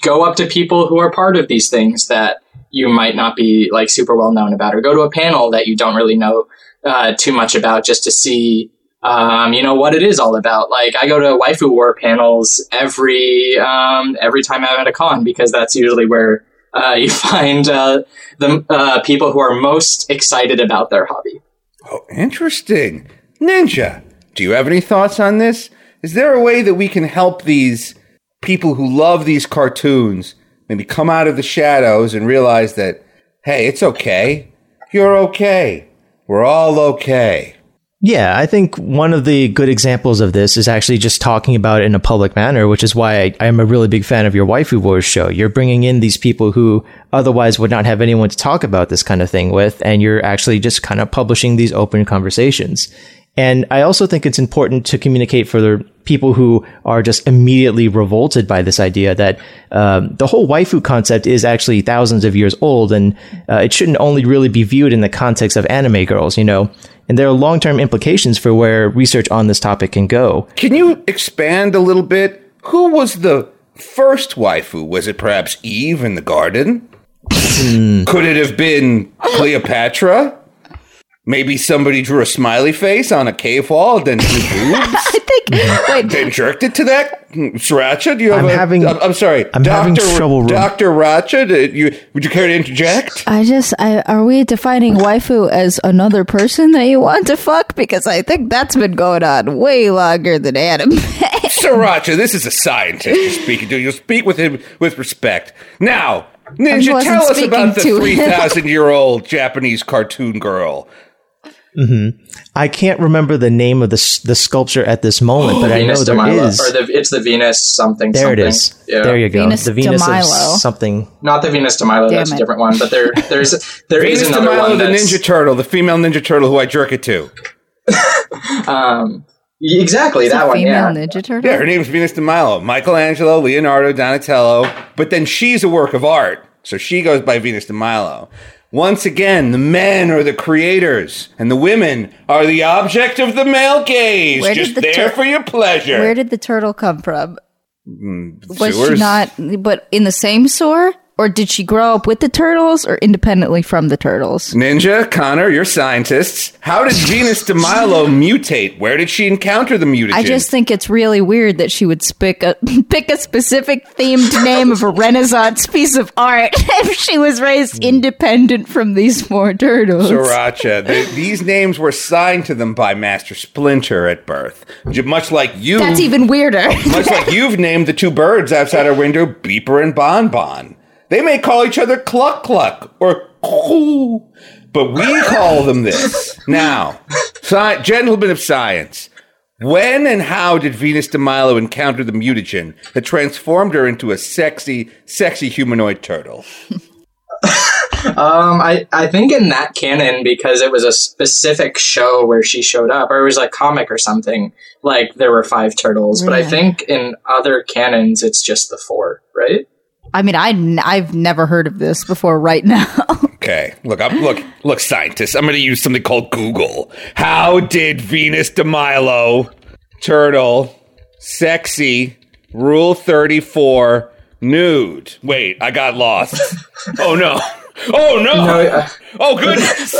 [SPEAKER 8] go up to people who are part of these things that you might not be like super well known about, or go to a panel that you don't really know uh, too much about, just to see um, you know what it is all about. Like I go to waifu war panels every um, every time I'm at a con because that's usually where uh, you find uh, the uh, people who are most excited about their hobby.
[SPEAKER 2] Oh, interesting. Ninja, do you have any thoughts on this? Is there a way that we can help these people who love these cartoons maybe come out of the shadows and realize that, hey, it's okay. You're okay. We're all okay.
[SPEAKER 7] Yeah, I think one of the good examples of this is actually just talking about it in a public manner, which is why I, I'm a really big fan of your Waifu Wars show. You're bringing in these people who otherwise would not have anyone to talk about this kind of thing with, and you're actually just kind of publishing these open conversations. And I also think it's important to communicate for the people who are just immediately revolted by this idea that um, the whole waifu concept is actually thousands of years old, and uh, it shouldn't only really be viewed in the context of anime girls, you know. And there are long term implications for where research on this topic can go.
[SPEAKER 2] Can you expand a little bit? Who was the first waifu? Was it perhaps Eve in the garden? Hmm. Could it have been Cleopatra? Maybe somebody drew a smiley face on a cave wall, then drew boobs,
[SPEAKER 1] I think. Wait,
[SPEAKER 2] then jerked it to that. Sirancha, do you have
[SPEAKER 7] I'm
[SPEAKER 2] a?
[SPEAKER 7] having-
[SPEAKER 2] I'm, I'm sorry,
[SPEAKER 7] I'm having
[SPEAKER 2] Doctor
[SPEAKER 7] trouble
[SPEAKER 2] Doctor Racha. Uh, you would you care to interject?
[SPEAKER 1] I just, I, are we defining waifu as another person that you want to fuck? Because I think that's been going on way longer than anime.
[SPEAKER 2] Sirancha, this is a scientist you're speaking to. You'll speak with him with respect. Now, Ninja,
[SPEAKER 1] wasn't
[SPEAKER 2] tell us about the
[SPEAKER 1] speaking to him.
[SPEAKER 2] 3,000 year old Japanese cartoon girl.
[SPEAKER 7] I can't remember the name of the the sculpture at this moment, but I know
[SPEAKER 8] Venus de
[SPEAKER 7] there
[SPEAKER 8] Milo,
[SPEAKER 7] is.
[SPEAKER 8] or the it's the Venus something.
[SPEAKER 7] there it
[SPEAKER 8] something.
[SPEAKER 7] is.
[SPEAKER 8] Yeah.
[SPEAKER 7] There you go.
[SPEAKER 1] Venus
[SPEAKER 7] the Venus of
[SPEAKER 1] Milo.
[SPEAKER 7] something.
[SPEAKER 8] Not the Venus de Milo.
[SPEAKER 1] Damn
[SPEAKER 8] that's a different one. But there, there's there is
[SPEAKER 2] Venus de
[SPEAKER 8] another
[SPEAKER 2] Milo,
[SPEAKER 8] one
[SPEAKER 2] the Ninja Turtle, the female Ninja Turtle who I jerk it to.
[SPEAKER 8] um, exactly
[SPEAKER 1] It's
[SPEAKER 8] that
[SPEAKER 1] a
[SPEAKER 8] one.
[SPEAKER 1] female
[SPEAKER 8] Yeah.
[SPEAKER 1] Ninja Turtle.
[SPEAKER 2] Yeah, her name's Venus de Milo. Michelangelo, Leonardo, Donatello. But then she's a work of art. So she goes by Venus de Milo. Once again, the men are the creators, and the women are the object of the male gaze.
[SPEAKER 1] Where
[SPEAKER 2] just
[SPEAKER 1] the
[SPEAKER 2] there
[SPEAKER 1] tur-
[SPEAKER 2] for your pleasure.
[SPEAKER 1] Where did the turtle come from? Mm, Was
[SPEAKER 2] Sewers?
[SPEAKER 1] she not, but in the same sewer? Or did she grow up with the turtles or independently from the turtles?
[SPEAKER 2] Ninja, Connor, you're scientists. How did Venus de Milo mutate? Where did she encounter the mutagen?
[SPEAKER 1] I just think it's really weird that she would pick a, pick a specific themed name of a Renaissance piece of art if she was raised independent from these four turtles.
[SPEAKER 2] Sirancha. The- these names were signed to them by Master Splinter at birth. Much like you.
[SPEAKER 1] That's even weirder.
[SPEAKER 2] much like you've named the two birds outside our window Beeper and Bon Bon. They may call each other Cluck Cluck or Coo, but we call them this. Now, sci- gentlemen of science, when and how did Venus de Milo encounter the mutagen that transformed her into a sexy, sexy humanoid turtle?
[SPEAKER 8] Um, I I think in that canon because it was a specific show where she showed up, or it was like comic or something. Like there were five turtles, but I think in other canons it's just the four, right?
[SPEAKER 1] I mean, I, n- I've never heard of this before right now.
[SPEAKER 2] Okay, look, I'm, look, look, scientists. I'm going to use something called Google. How did Venus de Milo, turtle, sexy, Rule 34, nude? Wait, I got lost. oh no! Oh no!
[SPEAKER 8] No, uh,
[SPEAKER 2] oh goodness!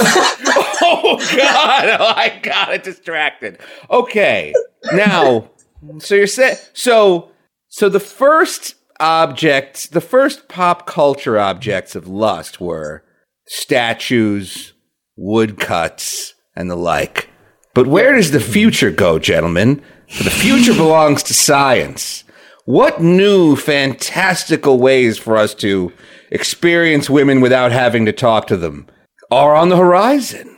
[SPEAKER 2] oh god! Oh, I got it distracted. Okay, now, so you're saying so so the first objects, the first pop culture objects of lust were statues, woodcuts, and the like. But where does the future go, gentlemen? For the future belongs to science. What new fantastical ways for us to experience women without having to talk to them are on the horizon?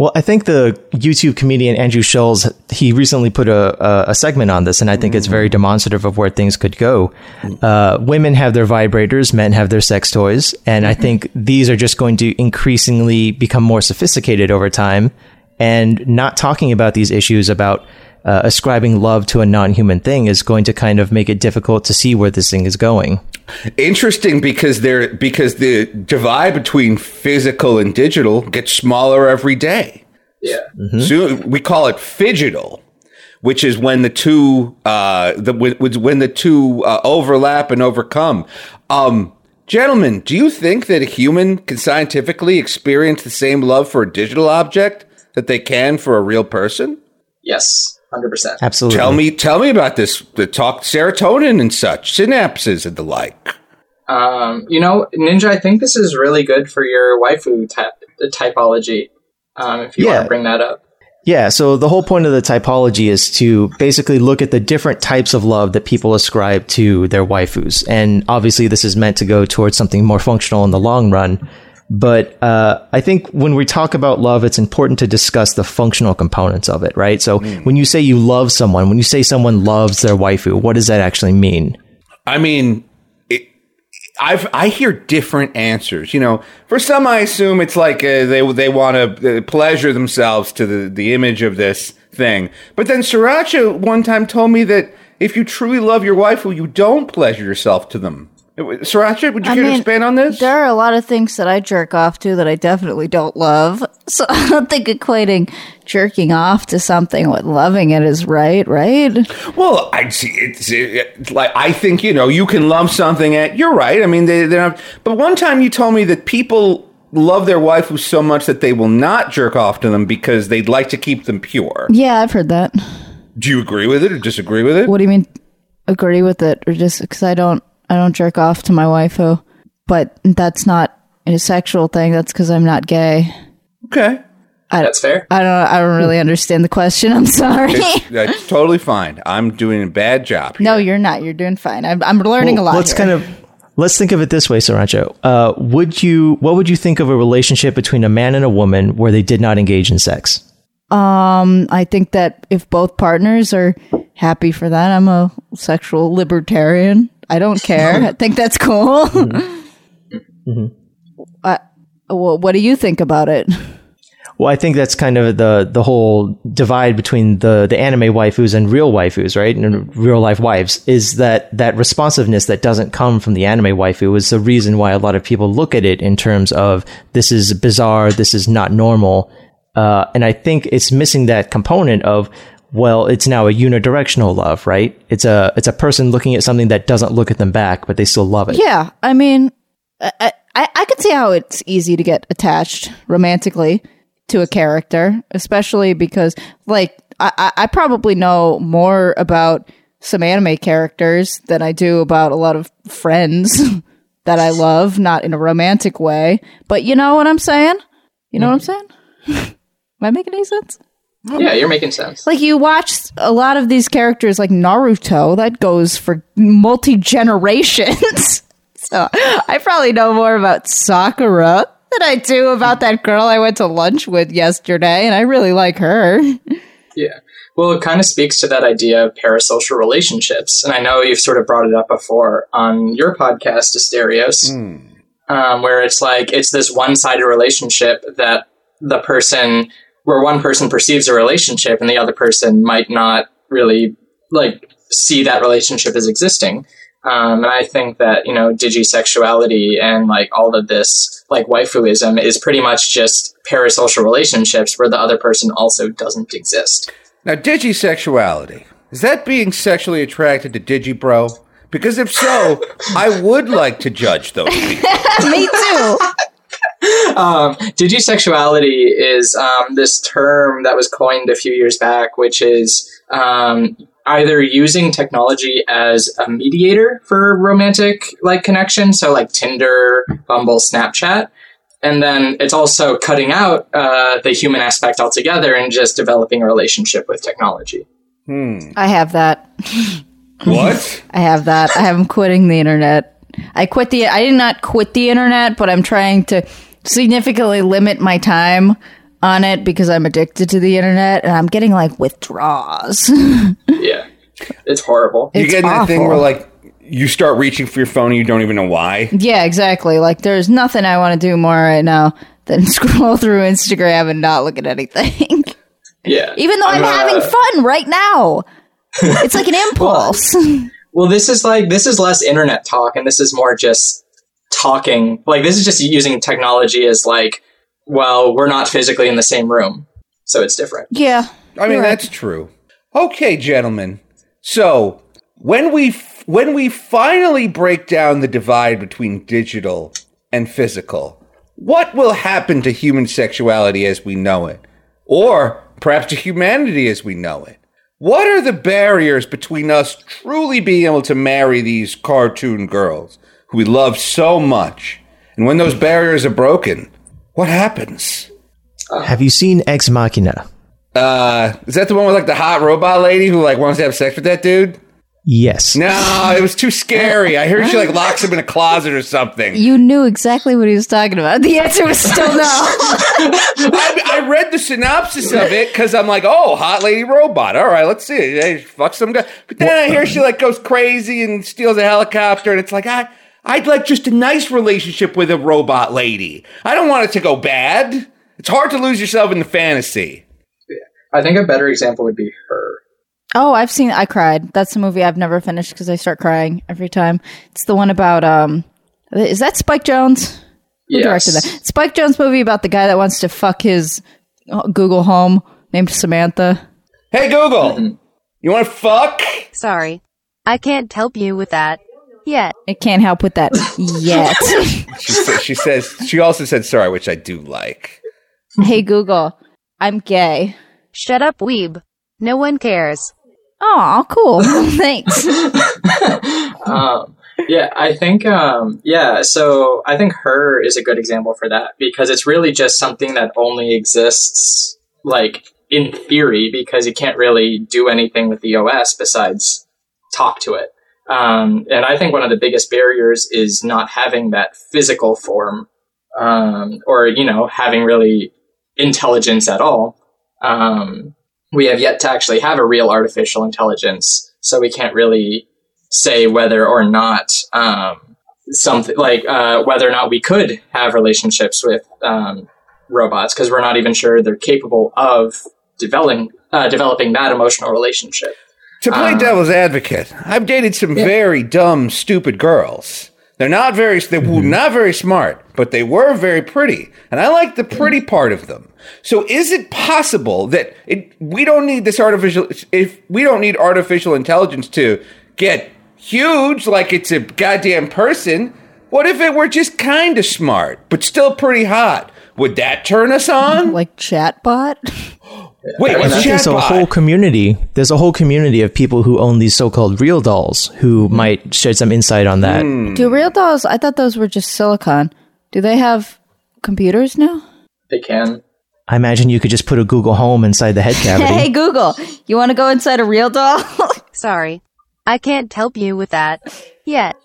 [SPEAKER 7] Well, I think the YouTube comedian Andrew Schulz, he recently put a, a, a segment on this, and I think it's very demonstrative of where things could go. Uh, women have their vibrators, men have their sex toys, and I think these are just going to increasingly become more sophisticated over time. And not talking about these issues about uh, ascribing love to a non-human thing is going to kind of make it difficult to see where this thing is going.
[SPEAKER 2] Interesting because there because the divide between physical and digital gets smaller every day.
[SPEAKER 8] yeah.
[SPEAKER 2] Soon we call it phygital, which is when the two uh, the when, when the two uh, overlap and overcome. Um, gentlemen, do you think that a human can scientifically experience the same love for a digital object that they can for a real person?
[SPEAKER 8] Yes, hundred percent.
[SPEAKER 7] Absolutely.
[SPEAKER 2] Tell me, tell me about this. The talk serotonin and such, synapses and the like.
[SPEAKER 8] Um, you know, Ninja, I think this is really good for your waifu type, typology. Um, if you want to bring that up.
[SPEAKER 7] Yeah, so the whole point of the typology is to basically look at the different types of love that people ascribe to their waifus. And obviously, this is meant to go towards something more functional in the long run. But uh, I think when we talk about love, it's important to discuss the functional components of it, right? So when you say you love someone, when you say someone loves their waifu, what does that actually mean?
[SPEAKER 2] I mean, it, I've I hear different answers. You know, for some, I assume it's like uh, they they want to uh, pleasure themselves to the the image of this thing. But then Sirancha one time told me that if you truly love your wife, well, you don't pleasure yourself to them. Sirancha, would you
[SPEAKER 1] I
[SPEAKER 2] care to expand on this?
[SPEAKER 1] There are a lot of things that I jerk off to that I definitely don't love. So I don't think equating jerking off to something with loving it is right, right?
[SPEAKER 2] Well, I see. It's, it's like I think you know you can love something. At you're right. I mean, they, they don't. But one time you told me that people love their wife so much that they will not jerk off to them because they'd like to keep them pure.
[SPEAKER 1] Yeah, I've heard that.
[SPEAKER 2] Do you agree with it or disagree with it?
[SPEAKER 1] What do you mean agree with it or just because I don't I don't jerk off to my waifu, but that's not a sexual thing. That's because I'm not gay.
[SPEAKER 2] Okay.
[SPEAKER 1] I,
[SPEAKER 8] That's fair.
[SPEAKER 1] I don't. I don't really understand the question. I'm sorry.
[SPEAKER 2] It's, it's totally fine. I'm doing a bad job. Here.
[SPEAKER 1] no, you're not. You're doing fine. I'm, I'm learning
[SPEAKER 7] Well,
[SPEAKER 1] a lot.
[SPEAKER 7] Let's
[SPEAKER 1] here.
[SPEAKER 7] kind of let's think of it this way, Sirancha. Uh, would you what would you think of a relationship between a man and a woman where they did not engage in sex?
[SPEAKER 1] Um, I think that if both partners are happy for that, I'm a sexual libertarian. I don't care. I think that's cool. Uh, well, what do you think about it?
[SPEAKER 7] Well, I think that's kind of the the whole divide between the the anime waifus and real waifus, right? And real life wives is that that responsiveness that doesn't come from the anime waifu is the reason why a lot of people look at it in terms of this is bizarre, this is not normal, uh, and I think it's missing that component of well, it's now a unidirectional love, right? It's a it's a person looking at something that doesn't look at them back, but they still love it.
[SPEAKER 1] Yeah, I mean, I, I I could see how it's easy to get attached romantically to a character, especially because, like, I, I I probably know more about some anime characters than I do about a lot of friends that I love, not in a romantic way. But you know what I'm saying? You know what I'm mm. saying? Am I making any sense?
[SPEAKER 8] Yeah, you're making sense.
[SPEAKER 1] Like you watch a lot of these characters like Naruto that goes for multi generations. so I probably know more about Sakura than I do about that girl I went to lunch with yesterday, and I really like her.
[SPEAKER 8] Yeah. Well, it kind of speaks to that idea of parasocial relationships. And I know you've sort of brought it up before on your podcast, Asterios, um, where it's like it's this one sided relationship that the person, where one person perceives a relationship and the other person might not really like see that relationship as existing. Um, and I think that, you know, digisexuality and like all of this, like waifuism is pretty much just parasocial relationships where the other person also doesn't exist.
[SPEAKER 2] Now, digisexuality is that being sexually attracted to Digibro? Because if so, I would like to judge those people.
[SPEAKER 1] Me too.
[SPEAKER 8] Um, digisexuality is um, this term that was coined a few years back, which is um, either using technology as a mediator for romantic like connection, so like Tinder, Bumble, Snapchat, and then it's also cutting out uh, the human aspect altogether and just developing a relationship with technology.
[SPEAKER 1] I have that.
[SPEAKER 2] What?
[SPEAKER 1] I have that. I am quitting the internet. I quit the. I did not quit the internet, but I'm trying to significantly limit my time on it because I'm addicted to the internet and I'm getting like withdrawals.
[SPEAKER 8] Yeah, it's horrible.
[SPEAKER 2] You
[SPEAKER 1] It's
[SPEAKER 2] get in that thing where like you start reaching for your phone and you don't even know why.
[SPEAKER 1] yeah, exactly. Like there's nothing I want to do more right now than scroll through Instagram and not look at anything.
[SPEAKER 8] Yeah,
[SPEAKER 1] Even though I'm,
[SPEAKER 8] I'm, uh,
[SPEAKER 1] having fun right now. It's like an impulse.
[SPEAKER 8] Well, this is like this is less internet talk, and this is more just talking. Like this is just using technology as like, well, we're not physically in the same room, so it's different.
[SPEAKER 1] yeah.
[SPEAKER 2] I mean,
[SPEAKER 1] right.
[SPEAKER 2] that's true. Okay, gentlemen. So when we f- when we finally break down the divide between digital and physical, what will happen to human sexuality as we know it, or perhaps to humanity as we know it? What are the barriers between us truly being able to marry these cartoon girls who we love so much? And when those barriers are broken, what happens?
[SPEAKER 7] Have you seen Ex Machina?
[SPEAKER 2] Uh, is that the one with like the hot robot lady who like wants to have sex with that dude?
[SPEAKER 7] Yes.
[SPEAKER 2] No, it was too scary. I heard she like locks him in a closet or something.
[SPEAKER 1] You knew exactly what he was talking about. The answer was still no.
[SPEAKER 2] I, I read the synopsis of it because I'm like, oh, hot lady robot. All right, let's see. Hey, fuck some guy. But then I hear she like goes crazy and steals a helicopter, and it's like, I, I'd like just a nice relationship with a robot lady. I don't want it to go bad. It's hard to lose yourself in the fantasy.
[SPEAKER 8] I think a better example would be her.
[SPEAKER 1] Oh, I've seen. I cried. That's the movie I've never finished because I start crying every time. It's the one about. um Is that Spike Jonze? Who
[SPEAKER 8] Yes.
[SPEAKER 1] directed that? Spike Jonze movie about the guy that wants to fuck his uh, Google Home named Samantha.
[SPEAKER 2] Hey, Google, you want to fuck?
[SPEAKER 6] Sorry. I can't help you with that. Yet.
[SPEAKER 1] I can't help with that yet.
[SPEAKER 2] She, sa- she says, she also said sorry, which I do like.
[SPEAKER 1] hey Google, I'm gay.
[SPEAKER 6] Shut up, weeb. No one cares.
[SPEAKER 1] Oh, cool. Thanks.
[SPEAKER 8] um, yeah, I think, um, yeah, so I think her is a good example for that because it's really just something that only exists, like, in theory, because you can't really do anything with the OS besides talk to it. Um, and I think one of the biggest barriers is not having that physical form, um, or, you know, having really intelligence at all. Um, we have yet to actually have a real artificial intelligence, so we can't really say whether or not um, something like uh, whether or not we could have relationships with um, robots because we're not even sure they're capable of developing uh, developing that emotional relationship.
[SPEAKER 2] To play
[SPEAKER 8] Um,
[SPEAKER 2] devil's advocate, I've dated some very dumb, stupid girls. They're not very, they were not very smart, but they were very pretty, and I like the pretty part of them. So, is it possible that it, we don't need this artificial? If we don't need artificial intelligence to get huge, like it's a goddamn person, what if it were just kind of smart but still pretty hot? Would that turn us on?
[SPEAKER 1] like chatbot.
[SPEAKER 2] Wait,
[SPEAKER 7] I
[SPEAKER 2] what's
[SPEAKER 7] think there's a whole community. There's a whole community of people who own these so-called real dolls who mm-hmm. might shed some insight on that. Hmm.
[SPEAKER 1] Do real dolls? I thought those were just silicon. Do they have computers now?
[SPEAKER 8] They can.
[SPEAKER 7] I imagine you could just put a Google Home inside the head cavity.
[SPEAKER 1] Hey Google, you want to go inside a real doll?
[SPEAKER 6] Sorry. I can't help you with that. Yet.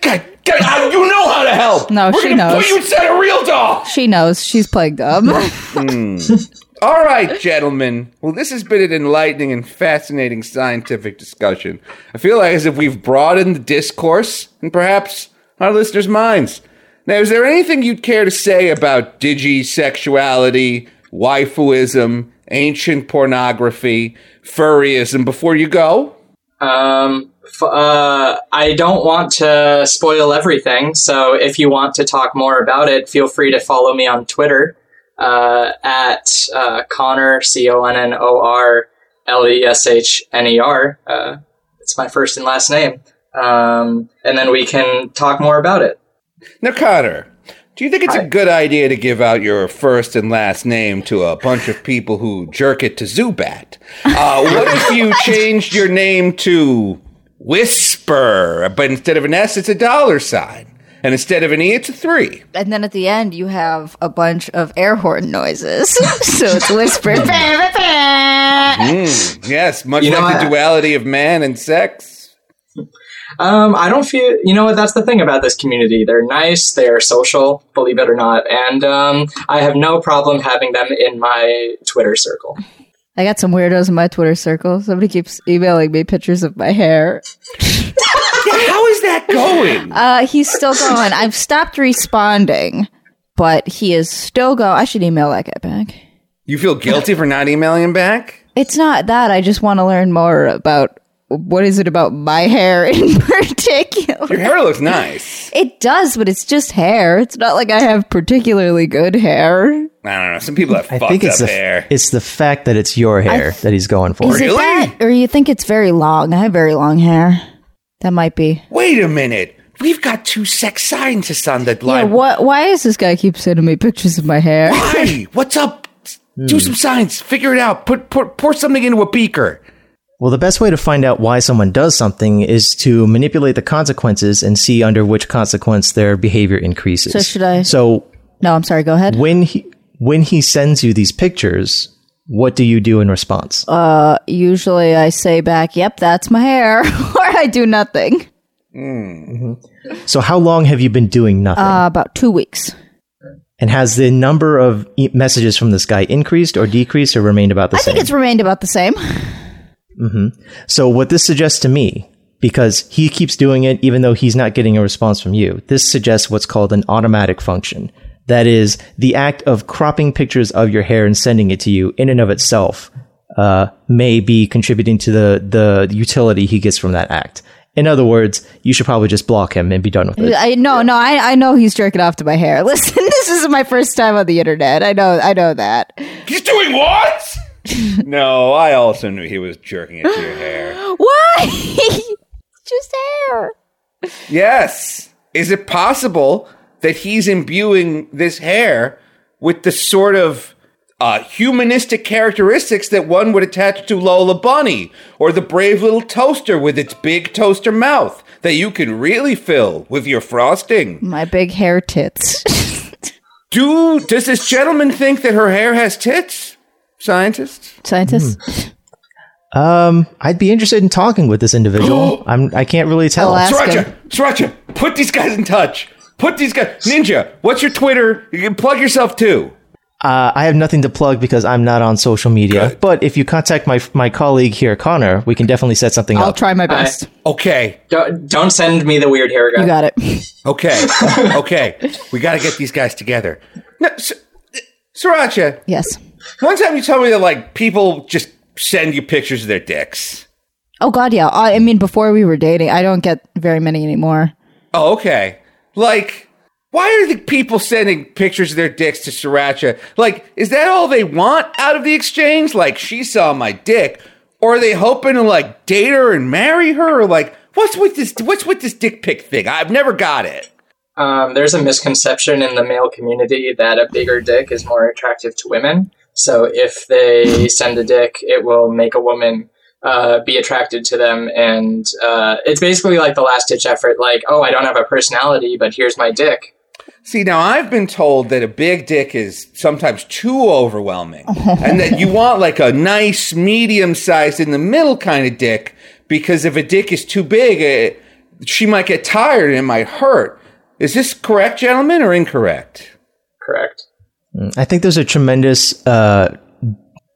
[SPEAKER 2] God, God, I- you know how to help.
[SPEAKER 1] No,
[SPEAKER 2] We're
[SPEAKER 1] she knows.
[SPEAKER 2] Put you inside a real doll.
[SPEAKER 1] she knows. She's playing dumb. Hmm.
[SPEAKER 2] All right, gentlemen. Well, this has been an enlightening and fascinating scientific discussion. I feel like as if we've broadened the discourse and perhaps our listeners' minds. Now, is there anything you'd care to say about digisexuality, waifuism, ancient pornography, furryism before you go?
[SPEAKER 8] Um, f- uh, I don't want to spoil everything, so if you want to talk more about it, feel free to follow me on Twitter uh, at uh, Connor C O N N O R L E S H N E R. Uh, it's my first and last name, um, and then we can talk more about it.
[SPEAKER 2] Now, Connor, do you think it's a good idea to give out your first and last name to a bunch of people who jerk it to Zubat? Uh, what if you changed your name to Whisper, but instead of an S, it's a dollar sign? And instead of an E, it's a three.
[SPEAKER 1] and then at the end, you have a bunch of air horn noises. so it's whisper.
[SPEAKER 2] Mm, yes, much
[SPEAKER 8] You know,
[SPEAKER 2] like the duality of man and sex.
[SPEAKER 8] Um, I don't feel, you know what, that's the thing about this community. They're nice, they are social, believe it or not, and um, I have no problem having them in my Twitter circle.
[SPEAKER 1] I got some weirdos in my Twitter circle. Somebody keeps emailing me pictures of my hair.
[SPEAKER 2] Yeah, how is that going?
[SPEAKER 1] Uh, he's still going. I've stopped responding, but he is still going. I should email that guy back.
[SPEAKER 2] You feel guilty for not emailing him back?
[SPEAKER 1] It's not that. I just want to learn more about what is it about my hair in particular.
[SPEAKER 2] Your hair looks nice.
[SPEAKER 1] It does, but it's just hair. It's not like I have particularly good hair.
[SPEAKER 2] I don't know. Some people have
[SPEAKER 7] I
[SPEAKER 2] fucked
[SPEAKER 7] think
[SPEAKER 2] up
[SPEAKER 7] it's the
[SPEAKER 2] hair.
[SPEAKER 7] it's the fact that it's your hair that he's going for.
[SPEAKER 1] Is it that, or you think it's very long? I have very long hair. That might be.
[SPEAKER 2] Wait a minute. We've got two sex scientists on the
[SPEAKER 1] Yeah. What? Why is this guy keep sending me pictures of my hair?
[SPEAKER 2] Why? What's up? Do some science. Figure it out. Put, put pour something into a beaker.
[SPEAKER 7] Well, the best way to find out why someone does something is to manipulate the consequences and see under which consequence their behavior increases.
[SPEAKER 1] So should I-
[SPEAKER 7] So
[SPEAKER 1] No, I'm sorry. Go ahead.
[SPEAKER 7] when he when he sends you these pictures, what do you do in response?
[SPEAKER 1] Uh, usually I say back, "Yep, that's my hair," or I do nothing.
[SPEAKER 7] so how long have you been doing nothing?
[SPEAKER 1] Uh, about two weeks.
[SPEAKER 7] and has the number of e- messages from this guy increased or decreased or remained about the
[SPEAKER 1] I
[SPEAKER 7] same?
[SPEAKER 1] I think it's remained about the same.
[SPEAKER 7] So what this suggests to me because he keeps doing it even though he's not getting a response from you. This suggests what's called an automatic function. That is, the act of cropping pictures of your hair and sending it to you in and of itself uh, may be contributing to the, the utility he gets from that act. In other words, you should probably just block him and be done with it.
[SPEAKER 1] I no no I I know he's jerking off to my hair. Listen, this is my first time on the internet. I know I know that.
[SPEAKER 2] He's doing what? no, I also knew he was jerking it to your hair.
[SPEAKER 1] Why? Just hair.
[SPEAKER 2] Yes. Is it possible that he's imbuing this hair with the sort of uh, humanistic characteristics that one would attach to Lola Bunny or the brave little toaster with its big toaster mouth that you can really fill with your frosting?
[SPEAKER 1] My big hair tits.
[SPEAKER 2] Do does this gentleman think that her hair has tits? Scientists?
[SPEAKER 1] Scientists.
[SPEAKER 7] Um, I'd be interested in talking with this individual. I'm, I can't really tell.
[SPEAKER 1] I'll Sirancha.
[SPEAKER 2] Sirancha, put these guys in touch. Put these guys. Ninja, what's your Twitter? You can plug yourself too.
[SPEAKER 7] Uh, I have nothing to plug because I'm not on social media. But if you contact my my colleague here, Connor, we can definitely set something up.
[SPEAKER 1] I'll try my best.
[SPEAKER 2] Okay,
[SPEAKER 8] Don't, don't send me the weird hair guy.
[SPEAKER 1] you got it.
[SPEAKER 2] okay, okay. We got to get these guys together. No, S- Sirancha,
[SPEAKER 1] Yes.
[SPEAKER 2] one time you told me that like people just send you pictures of their dicks.
[SPEAKER 1] Oh God, yeah. I I mean, before we were dating, I don't get very many anymore.
[SPEAKER 2] Oh, okay. Like, why are the people sending pictures of their dicks to Sirancha? Like, is that all they want out of the exchange? Like, she saw my dick, or are they hoping to like date her and marry her? Or like, what's with this? What's with this dick pic thing? I've never got it.
[SPEAKER 8] Um, there's a misconception in the male community that a bigger dick is more attractive to women. So if they send a dick, it will make a woman uh, be attracted to them, and uh, it's basically like the last ditch effort. Like, oh, I don't have a personality, but here's my dick.
[SPEAKER 2] See, now I've been told that a big dick is sometimes too overwhelming, and that you want like a nice, medium sized, in the middle kind of dick, because if a dick is too big, it, she might get tired and it might hurt. Is this correct, gentlemen, or incorrect?
[SPEAKER 8] Correct.
[SPEAKER 7] I think there's a tremendous uh,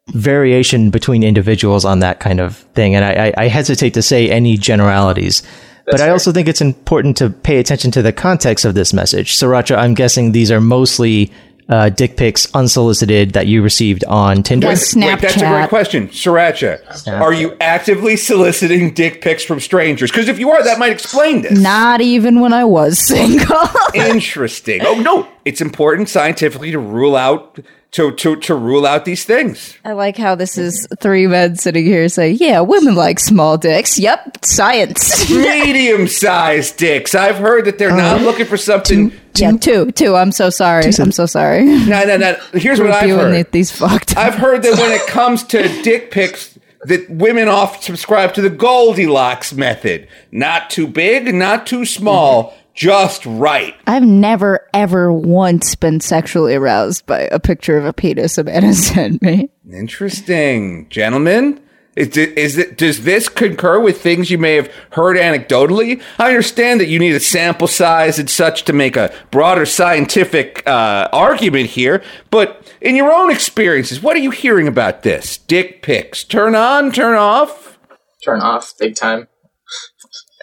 [SPEAKER 7] variation between individuals on that kind of thing, and I, I, I hesitate to say any generalities. but I
[SPEAKER 8] fair.
[SPEAKER 7] also think it's important to pay attention to the context of this message. Sirancha, I'm guessing these are mostly uh, dick pics unsolicited that you received on Tinder.
[SPEAKER 1] Yes.
[SPEAKER 2] Wait, that's a great question. Sirancha, are you actively soliciting dick pics from strangers? Because if you are, that might explain this.
[SPEAKER 1] Not even when I was single.
[SPEAKER 2] Interesting. Oh no, it's important scientifically to rule out to, to, to rule out these things.
[SPEAKER 1] I like how this is three men sitting here saying, "Yeah, women like small dicks." Yep, science.
[SPEAKER 2] Medium sized dicks. I've heard that they're not uh, looking for something.
[SPEAKER 1] yeah, two, two. I'm so sorry. I'm so sorry.
[SPEAKER 2] No, no, no. Here's what I've
[SPEAKER 1] Reviewing
[SPEAKER 2] heard.
[SPEAKER 1] these fucked.
[SPEAKER 2] I've heard that when it comes to dick pics, that women often subscribe to the Goldilocks method. Not too big, not too small, just right.
[SPEAKER 1] I've never ever once been sexually aroused by a picture of a penis a man has sent me.
[SPEAKER 2] Interesting, gentlemen. Is it, is it, does this concur with things you may have heard anecdotally? I understand that you need a sample size and such to make a broader scientific uh, argument here, but in your own experiences, what are you hearing about this? Dick pics. Turn on, turn off?
[SPEAKER 8] Turn off big time.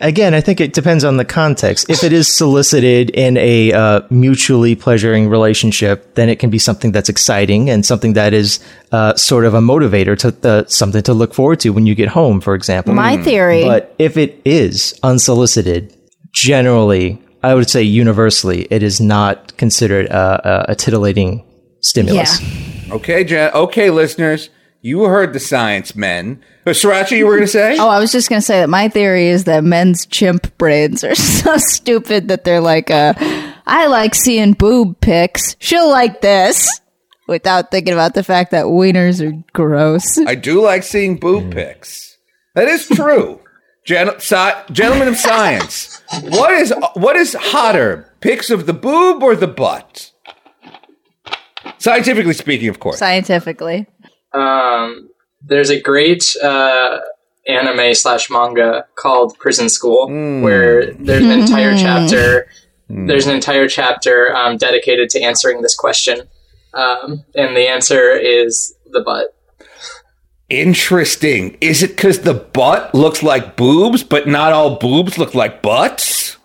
[SPEAKER 7] Again, I think it depends on the context. If it is solicited in a uh, mutually pleasuring relationship, then it can be something that's exciting and something that is uh, sort of a motivator to uh, something to look forward to when you get home, for example.
[SPEAKER 1] My theory.
[SPEAKER 7] But if it is unsolicited, generally, I would say universally, it is not considered a, a, a titillating stimulus.
[SPEAKER 1] Yeah.
[SPEAKER 2] Okay, Jen. Okay, listeners, you heard the science men. But Sirancha, you were going to say?
[SPEAKER 1] Oh, I was just gonna say that my theory is that men's chimp brains are so stupid that they're like, uh, I like seeing boob pics. She'll like this. Without thinking about the fact that wieners are gross.
[SPEAKER 2] I do like seeing boob pics. That is true. Gen- sci- gentlemen of science, what is what is hotter, pics of the boob or the butt? Scientifically speaking, of course.
[SPEAKER 1] Scientifically.
[SPEAKER 8] Um, there's a great uh, anime slash manga called Prison School, where there's an entire chapter. There's an entire chapter um, dedicated to answering this question, um, and the answer is the butt.
[SPEAKER 2] Interesting. Is it because the butt looks like boobs, but not all boobs look like butts?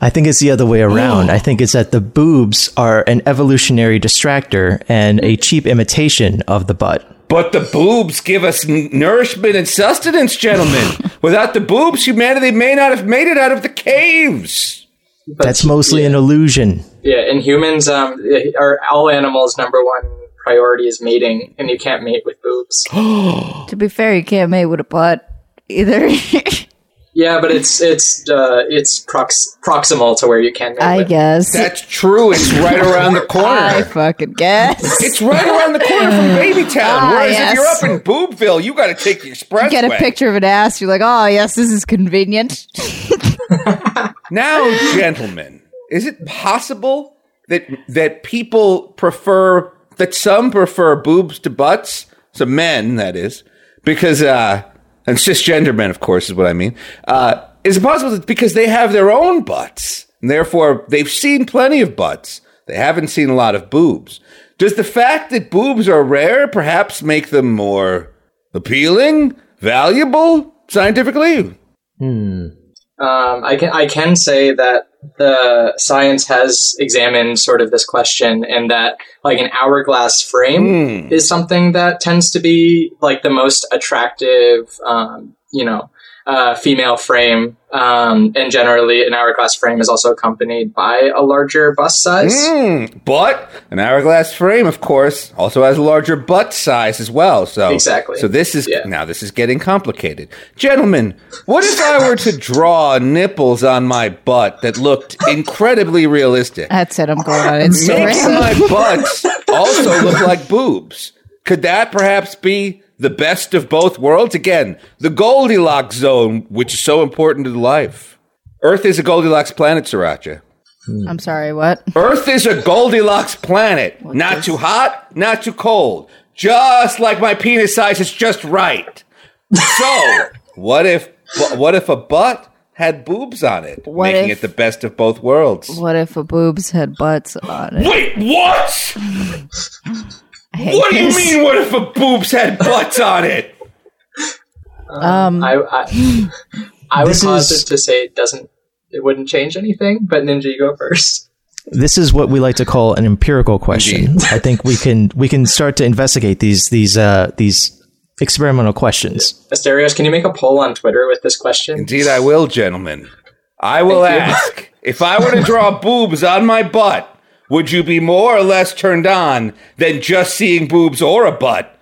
[SPEAKER 7] I think it's the other way around. I think it's that the boobs are an evolutionary distractor and a cheap imitation of the butt.
[SPEAKER 2] But the boobs give us n- nourishment and sustenance, gentlemen. Without the boobs, humanity may not have made it out of the caves.
[SPEAKER 8] But
[SPEAKER 7] That's mostly an illusion.
[SPEAKER 8] Yeah, in humans, um, are all animals' number one priority is mating, and you can't mate with boobs.
[SPEAKER 1] To be fair, you can't mate with a butt either.
[SPEAKER 8] yeah, but it's it's uh, it's prox- proximal to where you can
[SPEAKER 1] I
[SPEAKER 8] with.
[SPEAKER 1] guess.
[SPEAKER 2] That's true. It's right around the corner.
[SPEAKER 1] I fucking guess.
[SPEAKER 2] It's right around the corner from Babytown.
[SPEAKER 1] Ah,
[SPEAKER 2] Whereas if you're up in Boobville, you got to take the expressway.
[SPEAKER 1] Get a picture of an ass. You're like, oh yes, this is convenient.
[SPEAKER 2] Now, gentlemen, is it possible that that people prefer that some prefer boobs to butts? Some men, that is, because uh, and cisgender men, of course, is what I mean. Uh, is it possible that because they have their own butts, and therefore they've seen plenty of butts, they haven't seen a lot of boobs? Does the fact that boobs are rare perhaps make them more appealing, valuable, scientifically?
[SPEAKER 8] Um, I can I can say that the science has examined sort of this question, and that like an hourglass frame
[SPEAKER 2] Hmm.
[SPEAKER 8] is something that tends to be like the most attractive, um, you know, uh, female frame. Um, and generally, an hourglass frame is also accompanied by a larger bust size.
[SPEAKER 2] Mm, but an hourglass frame, of course, also has a larger butt size as well. So
[SPEAKER 8] Exactly.
[SPEAKER 2] So this is
[SPEAKER 8] Yeah.
[SPEAKER 2] now this is getting complicated, gentlemen. What if I were to draw nipples on my butt that looked incredibly realistic?
[SPEAKER 1] That's it. I'm going on
[SPEAKER 2] Make
[SPEAKER 1] Instagram.
[SPEAKER 2] my butts also look like boobs. Could that perhaps be the best of both worlds? Again, the Goldilocks zone, which is so important to life. Earth is a Goldilocks planet, Sirancha. Hmm.
[SPEAKER 1] I'm sorry. What?
[SPEAKER 2] Earth is a Goldilocks planet. not too hot, not too cold. Just like my penis size is just right. So, what if what if a butt had boobs on it,
[SPEAKER 1] What
[SPEAKER 2] making
[SPEAKER 1] if-
[SPEAKER 2] it the best of both worlds?
[SPEAKER 1] What if a boobs had butts on it?
[SPEAKER 2] Wait, what?
[SPEAKER 1] I hate
[SPEAKER 2] What do you mean what if a boobs had butts on it?
[SPEAKER 1] Um,
[SPEAKER 8] I I, I would
[SPEAKER 7] This
[SPEAKER 8] posit
[SPEAKER 7] is-
[SPEAKER 8] to say it doesn't. It wouldn't change anything, but Ninja, you go first.
[SPEAKER 7] This is what we like to call an empirical question. I think we can we can start to investigate these these uh, these experimental questions.
[SPEAKER 8] Asterios, can you make a poll on Twitter with this question?
[SPEAKER 2] Indeed, I will, gentlemen. I will
[SPEAKER 8] Thank you.
[SPEAKER 2] ask if I were to draw boobs on my butt, would you be more or less turned on than just seeing boobs or a butt?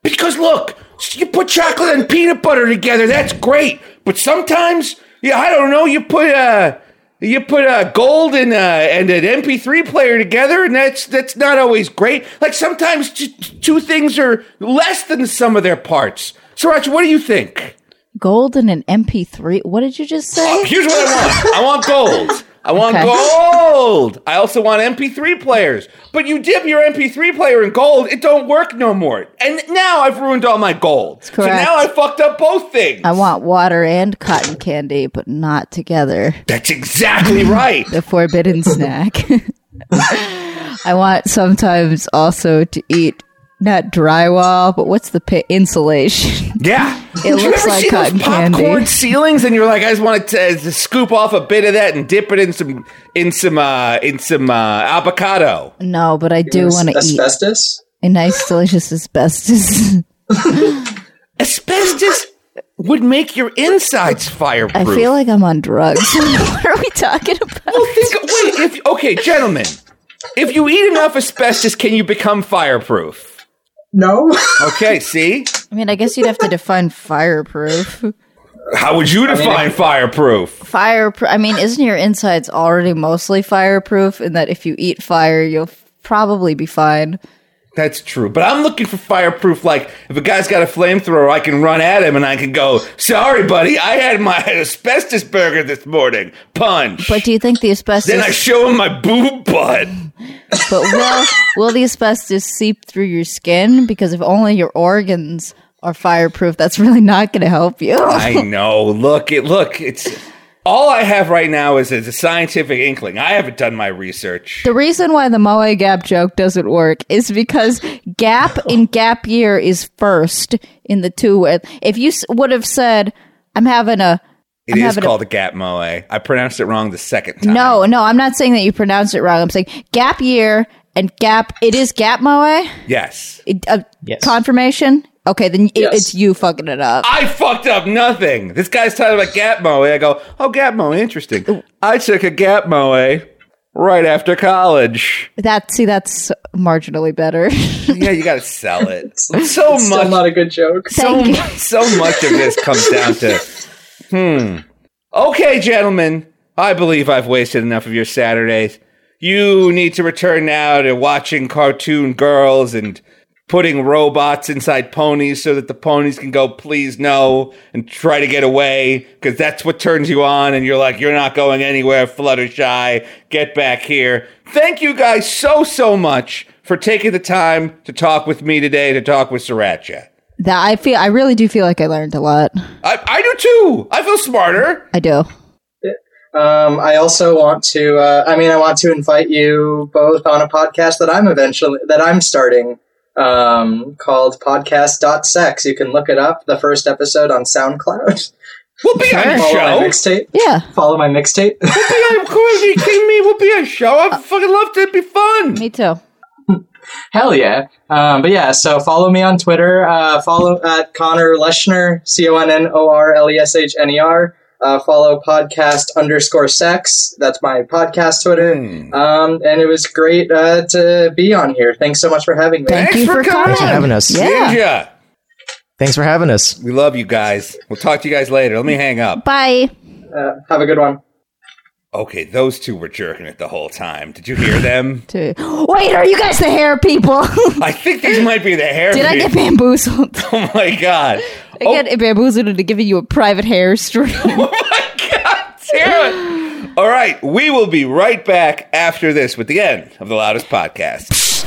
[SPEAKER 2] Because look, you put chocolate and peanut butter together, that's great. But sometimes, yeah, I don't know, you put a you put a gold and, uh, and an MP3 player together, and that's that's not always great. Like sometimes t- two things are less than some of their parts. Sirancha, what do you think?
[SPEAKER 1] gold and an MP3. What did you just say?
[SPEAKER 2] Here's what I want. I want gold. I want
[SPEAKER 1] Okay.
[SPEAKER 2] gold. I also want MP3 players. But you dip your MP3 player in gold, it don't work no more. And now I've ruined all my gold. So now I fucked up both things.
[SPEAKER 1] I want water and cotton candy, but not together.
[SPEAKER 2] That's exactly right.
[SPEAKER 1] The forbidden snack. I want sometimes also to eat not drywall, but what's the pa- insulation?
[SPEAKER 2] Yeah.
[SPEAKER 1] It
[SPEAKER 2] Did you
[SPEAKER 1] looks
[SPEAKER 2] ever
[SPEAKER 1] like
[SPEAKER 2] see those
[SPEAKER 1] cotton
[SPEAKER 2] popcorn
[SPEAKER 1] candy.
[SPEAKER 2] ceilings and you're like, I just want to, to scoop off a bit of that and dip it in some in some uh in some uh avocado.
[SPEAKER 1] No, but I do want to eat
[SPEAKER 8] asbestos.
[SPEAKER 1] a nice, delicious asbestos.
[SPEAKER 2] Asbestos would make your insides fireproof.
[SPEAKER 1] I feel like I'm on drugs. what are we talking about?
[SPEAKER 2] Well, think. Wait. If okay, gentlemen, if you eat enough asbestos, can you become fireproof?
[SPEAKER 8] No.
[SPEAKER 2] Okay. See,
[SPEAKER 1] I mean, I guess you'd have to define fireproof.
[SPEAKER 2] how would you define fireproof?
[SPEAKER 1] Fireproof. I mean, isn't your insides already mostly fireproof? In that if you eat fire, you'll probably be fine.
[SPEAKER 2] That's true, but I'm looking for fireproof. Like, if a guy's got a flamethrower, I can run at him and I can go, "Sorry, buddy, I had my asbestos burger this morning." Punch.
[SPEAKER 1] But do you think the asbestos?
[SPEAKER 2] then I show him my boob butt.
[SPEAKER 1] but will will the asbestos seep through your skin? Because if only your organs are fireproof, that's really not going to help you.
[SPEAKER 2] I know. Look, it look. It's all I have right now is, is a scientific inkling. I haven't done my research.
[SPEAKER 1] The reason why the Moe Gap joke doesn't work is because Gap in Gap Year is first in the two. If you would have said, "I'm having a,"
[SPEAKER 2] It
[SPEAKER 1] I'm
[SPEAKER 2] is
[SPEAKER 1] having a-
[SPEAKER 2] called a gap moe. I pronounced it wrong the second time.
[SPEAKER 1] no, no, I'm not saying that you pronounced it wrong. I'm saying Gap Year and Gap. It is Gap Moe.
[SPEAKER 2] Yes.
[SPEAKER 1] It, uh,
[SPEAKER 7] Yes.
[SPEAKER 1] Confirmation. Okay, then
[SPEAKER 8] Yes.
[SPEAKER 1] it's you fucking it up.
[SPEAKER 2] I fucked up nothing. This guy's talking about gap moe. I go, oh, gap moe, interesting. I took a gap moe right after college.
[SPEAKER 1] That see, that's marginally better.
[SPEAKER 2] Yeah, you got to sell it. So
[SPEAKER 8] Still
[SPEAKER 2] much,
[SPEAKER 8] not a good joke.
[SPEAKER 2] so, so much of this comes down to, hmm. Okay, gentlemen, I believe I've wasted enough of your Saturdays. You need to return now to watching cartoon girls and putting robots inside ponies so that the ponies can go, please no, and try to get away, because that's what turns you on, and you're like, you're not going anywhere, Fluttershy, get back here. Thank you guys so, so much for taking the time to talk with me today, to talk with Sirancha.
[SPEAKER 1] that I feel. I really do feel like I learned a lot.
[SPEAKER 2] I, I do too. I feel smarter.
[SPEAKER 1] I do.
[SPEAKER 8] Um, I also want to. Uh, I mean, I want to invite you both on a podcast that I'm eventually that I'm starting um, called Podcast.sex. You can look it up. The first episode on SoundCloud.
[SPEAKER 2] We'll be on the
[SPEAKER 8] Follow my
[SPEAKER 2] show.
[SPEAKER 8] mixtape.
[SPEAKER 1] Yeah,
[SPEAKER 8] Follow my mixtape.
[SPEAKER 2] We'll be on, of course, are you kidding me? We'll be on a show. I'd fucking love to. It'd be fun.
[SPEAKER 1] me too.
[SPEAKER 8] Hell yeah. Um, but yeah, so follow me on Twitter. Uh, follow at Connor Leshner, C O N N O R L E S H N E R. Uh, follow podcast underscore sex. That's my podcast Twitter.
[SPEAKER 2] Hmm.
[SPEAKER 8] Um, and it was great uh, to be on here. Thanks so much for having me.
[SPEAKER 1] Thank
[SPEAKER 2] Thanks
[SPEAKER 1] you
[SPEAKER 2] for
[SPEAKER 1] for
[SPEAKER 2] coming.
[SPEAKER 1] Thanks
[SPEAKER 7] for having us.
[SPEAKER 1] Yeah.
[SPEAKER 2] Ninja.
[SPEAKER 7] Thanks for having us.
[SPEAKER 2] We love you guys. We'll talk to you guys later. Let me hang up.
[SPEAKER 1] Bye.
[SPEAKER 8] Uh, have a good one.
[SPEAKER 2] Okay, those two were jerking it the whole time. Did you hear them?
[SPEAKER 1] To- Wait, are you guys the hair people?
[SPEAKER 2] I think these might be the hair.
[SPEAKER 1] Did I get
[SPEAKER 2] people.
[SPEAKER 1] bamboozled?
[SPEAKER 2] Oh my god.
[SPEAKER 1] I get bamboozled into giving you a private hair stream.
[SPEAKER 2] Oh my god. All right, we will be right back after this with the end of the loudest podcast.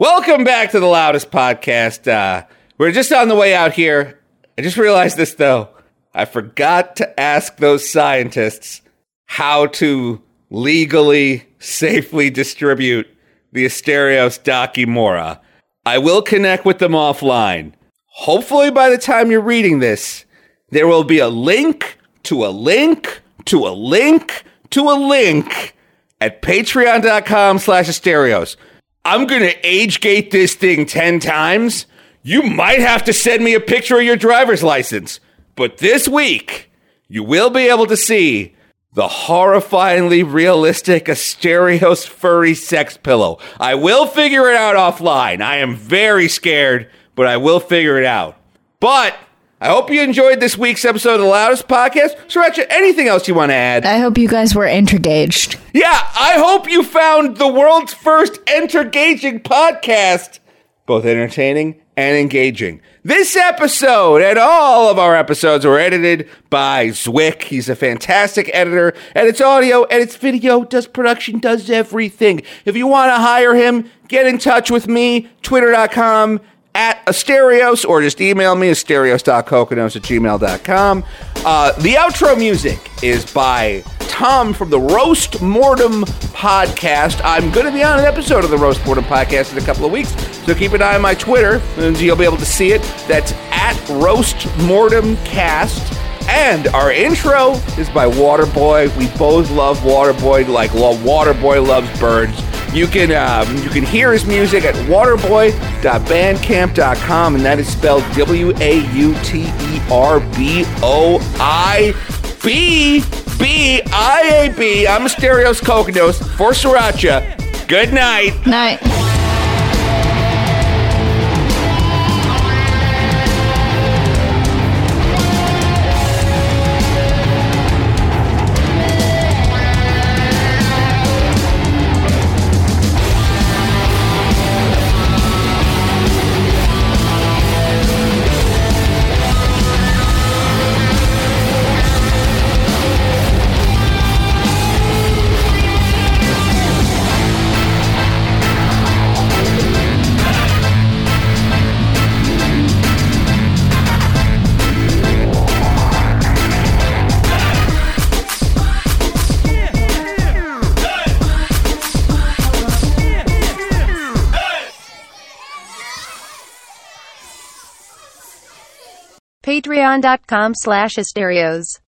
[SPEAKER 2] Welcome back to the loudest podcast. Uh, we're just on the way out here. I just realized this though. I forgot to ask those scientists how to legally, safely distribute the Asterios Dakimora. I will connect with them offline. Hopefully, by the time you're reading this, there will be a link to a link to a link to a link at patreon.com slash Asterios. I'm going to age gate this thing 10 times. You might have to send me a picture of your driver's license. But this week, you will be able to see the horrifyingly realistic Asterios furry sex pillow. I will figure it out offline. I am very scared, but I will figure it out. But I hope you enjoyed this week's episode of the Loudest Podcast. Sirancha, anything else you want to add?
[SPEAKER 1] I hope you guys were intergaged.
[SPEAKER 2] Yeah, I hope you found the world's first entergaging podcast both entertaining and engaging. This episode and all of our episodes were edited by Zwick. He's a fantastic editor, edits audio, edits video, does production, does everything. If you want to hire him, get in touch with me, twitter.com at Asterios, or just email me, asterios.coconos at gmail.com. Uh, the outro music is by Tom from the Roast Mortem podcast. I'm going to be on an episode of the Roast Mortem podcast in a couple of weeks, so keep an eye on my Twitter, and you'll be able to see it. That's at Roast Mortem Cast. And our intro is by Waterboy. We both love Waterboy like Waterboy loves birds. You can um, you can hear his music at waterboy.bandcamp.com, and that is spelled W A U T E R B O I B B I A B. I'm Asterios Kokonos for Sirancha. Good night.
[SPEAKER 1] Night.
[SPEAKER 6] Patreon.com slash Asterios.